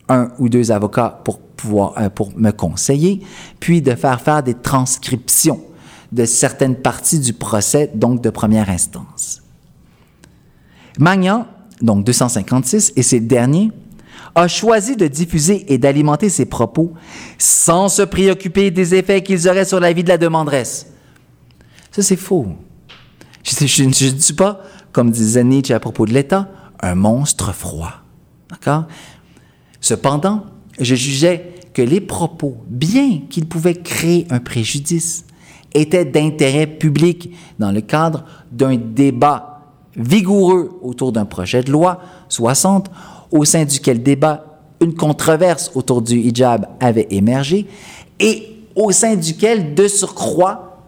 un ou deux avocats pour pouvoir euh, pour me conseiller, puis de faire faire des transcriptions de certaines parties du procès, donc de première instance. Magnan, donc 256, et ses derniers, a choisi de diffuser et d'alimenter ses propos sans se préoccuper des effets qu'ils auraient sur la vie de la demanderesse. Ça, c'est faux. Je ne dis pas, comme disait Nietzsche à propos de l'État, un monstre froid. D'accord? Cependant, je jugeais que les propos, bien qu'ils pouvaient créer un préjudice, étaient d'intérêt public dans le cadre d'un débat vigoureux autour d'un projet de loi 60, au sein duquel débat une controverse autour du hijab avait émergé et au sein duquel, de surcroît,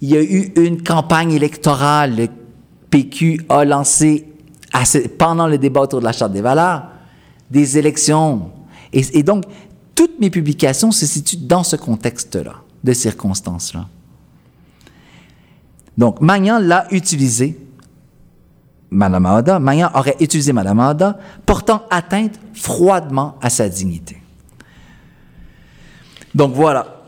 il y a eu une campagne électorale. Le PQ a lancé, pendant le débat autour de la Charte des valeurs, des élections. Et, donc, toutes mes publications se situent dans ce contexte-là, de circonstances-là. Donc, Magnan l'a utilisé, Madame Ada, Magnan aurait utilisé Madame Ada, portant atteinte froidement à sa dignité. Donc voilà,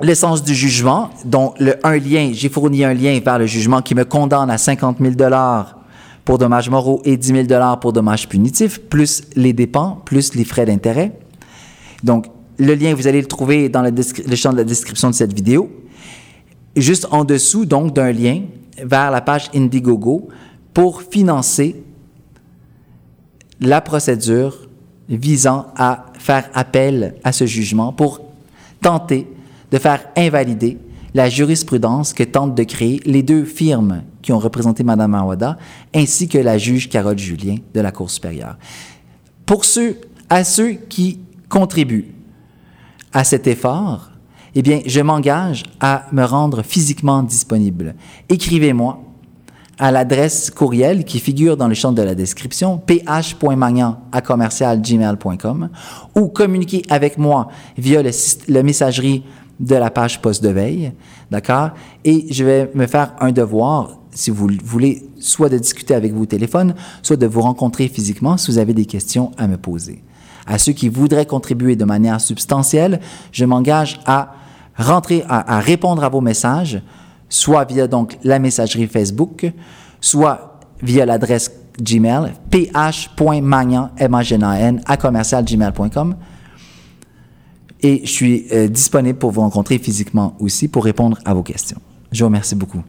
l'essence du jugement, dont le, un lien, j'ai fourni un lien vers le jugement qui me condamne à 50 000 dollars pour dommages moraux et 10 000 pour dommages punitifs, plus les dépenses, plus les frais d'intérêt. Donc, le lien, vous allez le trouver dans le, champ de la description de cette vidéo. Juste en dessous, donc, d'un lien vers la page Indiegogo pour financer la procédure visant à faire appel à ce jugement pour tenter de faire invalider la jurisprudence que tentent de créer les deux firmes qui ont représenté Mme Awada, ainsi que la juge Carole Julien de la Cour supérieure. Pour ceux, à ceux qui contribuent à cet effort, eh bien, je m'engage à me rendre physiquement disponible. Écrivez-moi à l'adresse courriel qui figure dans le champ de la description, ph.magnan ou communiquez avec moi via le, messagerie de la page poste de veille, d'accord? Et je vais me faire un devoir, si vous voulez, soit de discuter avec vous au téléphone, soit de vous rencontrer physiquement si vous avez des questions à me poser. À ceux qui voudraient contribuer de manière substantielle, je m'engage à rentrer, à, répondre à vos messages, soit via donc la messagerie Facebook, soit via l'adresse Gmail, ph.magnan, à commercialgmail.com. Et je suis euh, disponible pour vous rencontrer physiquement aussi pour répondre à vos questions. Je vous remercie beaucoup.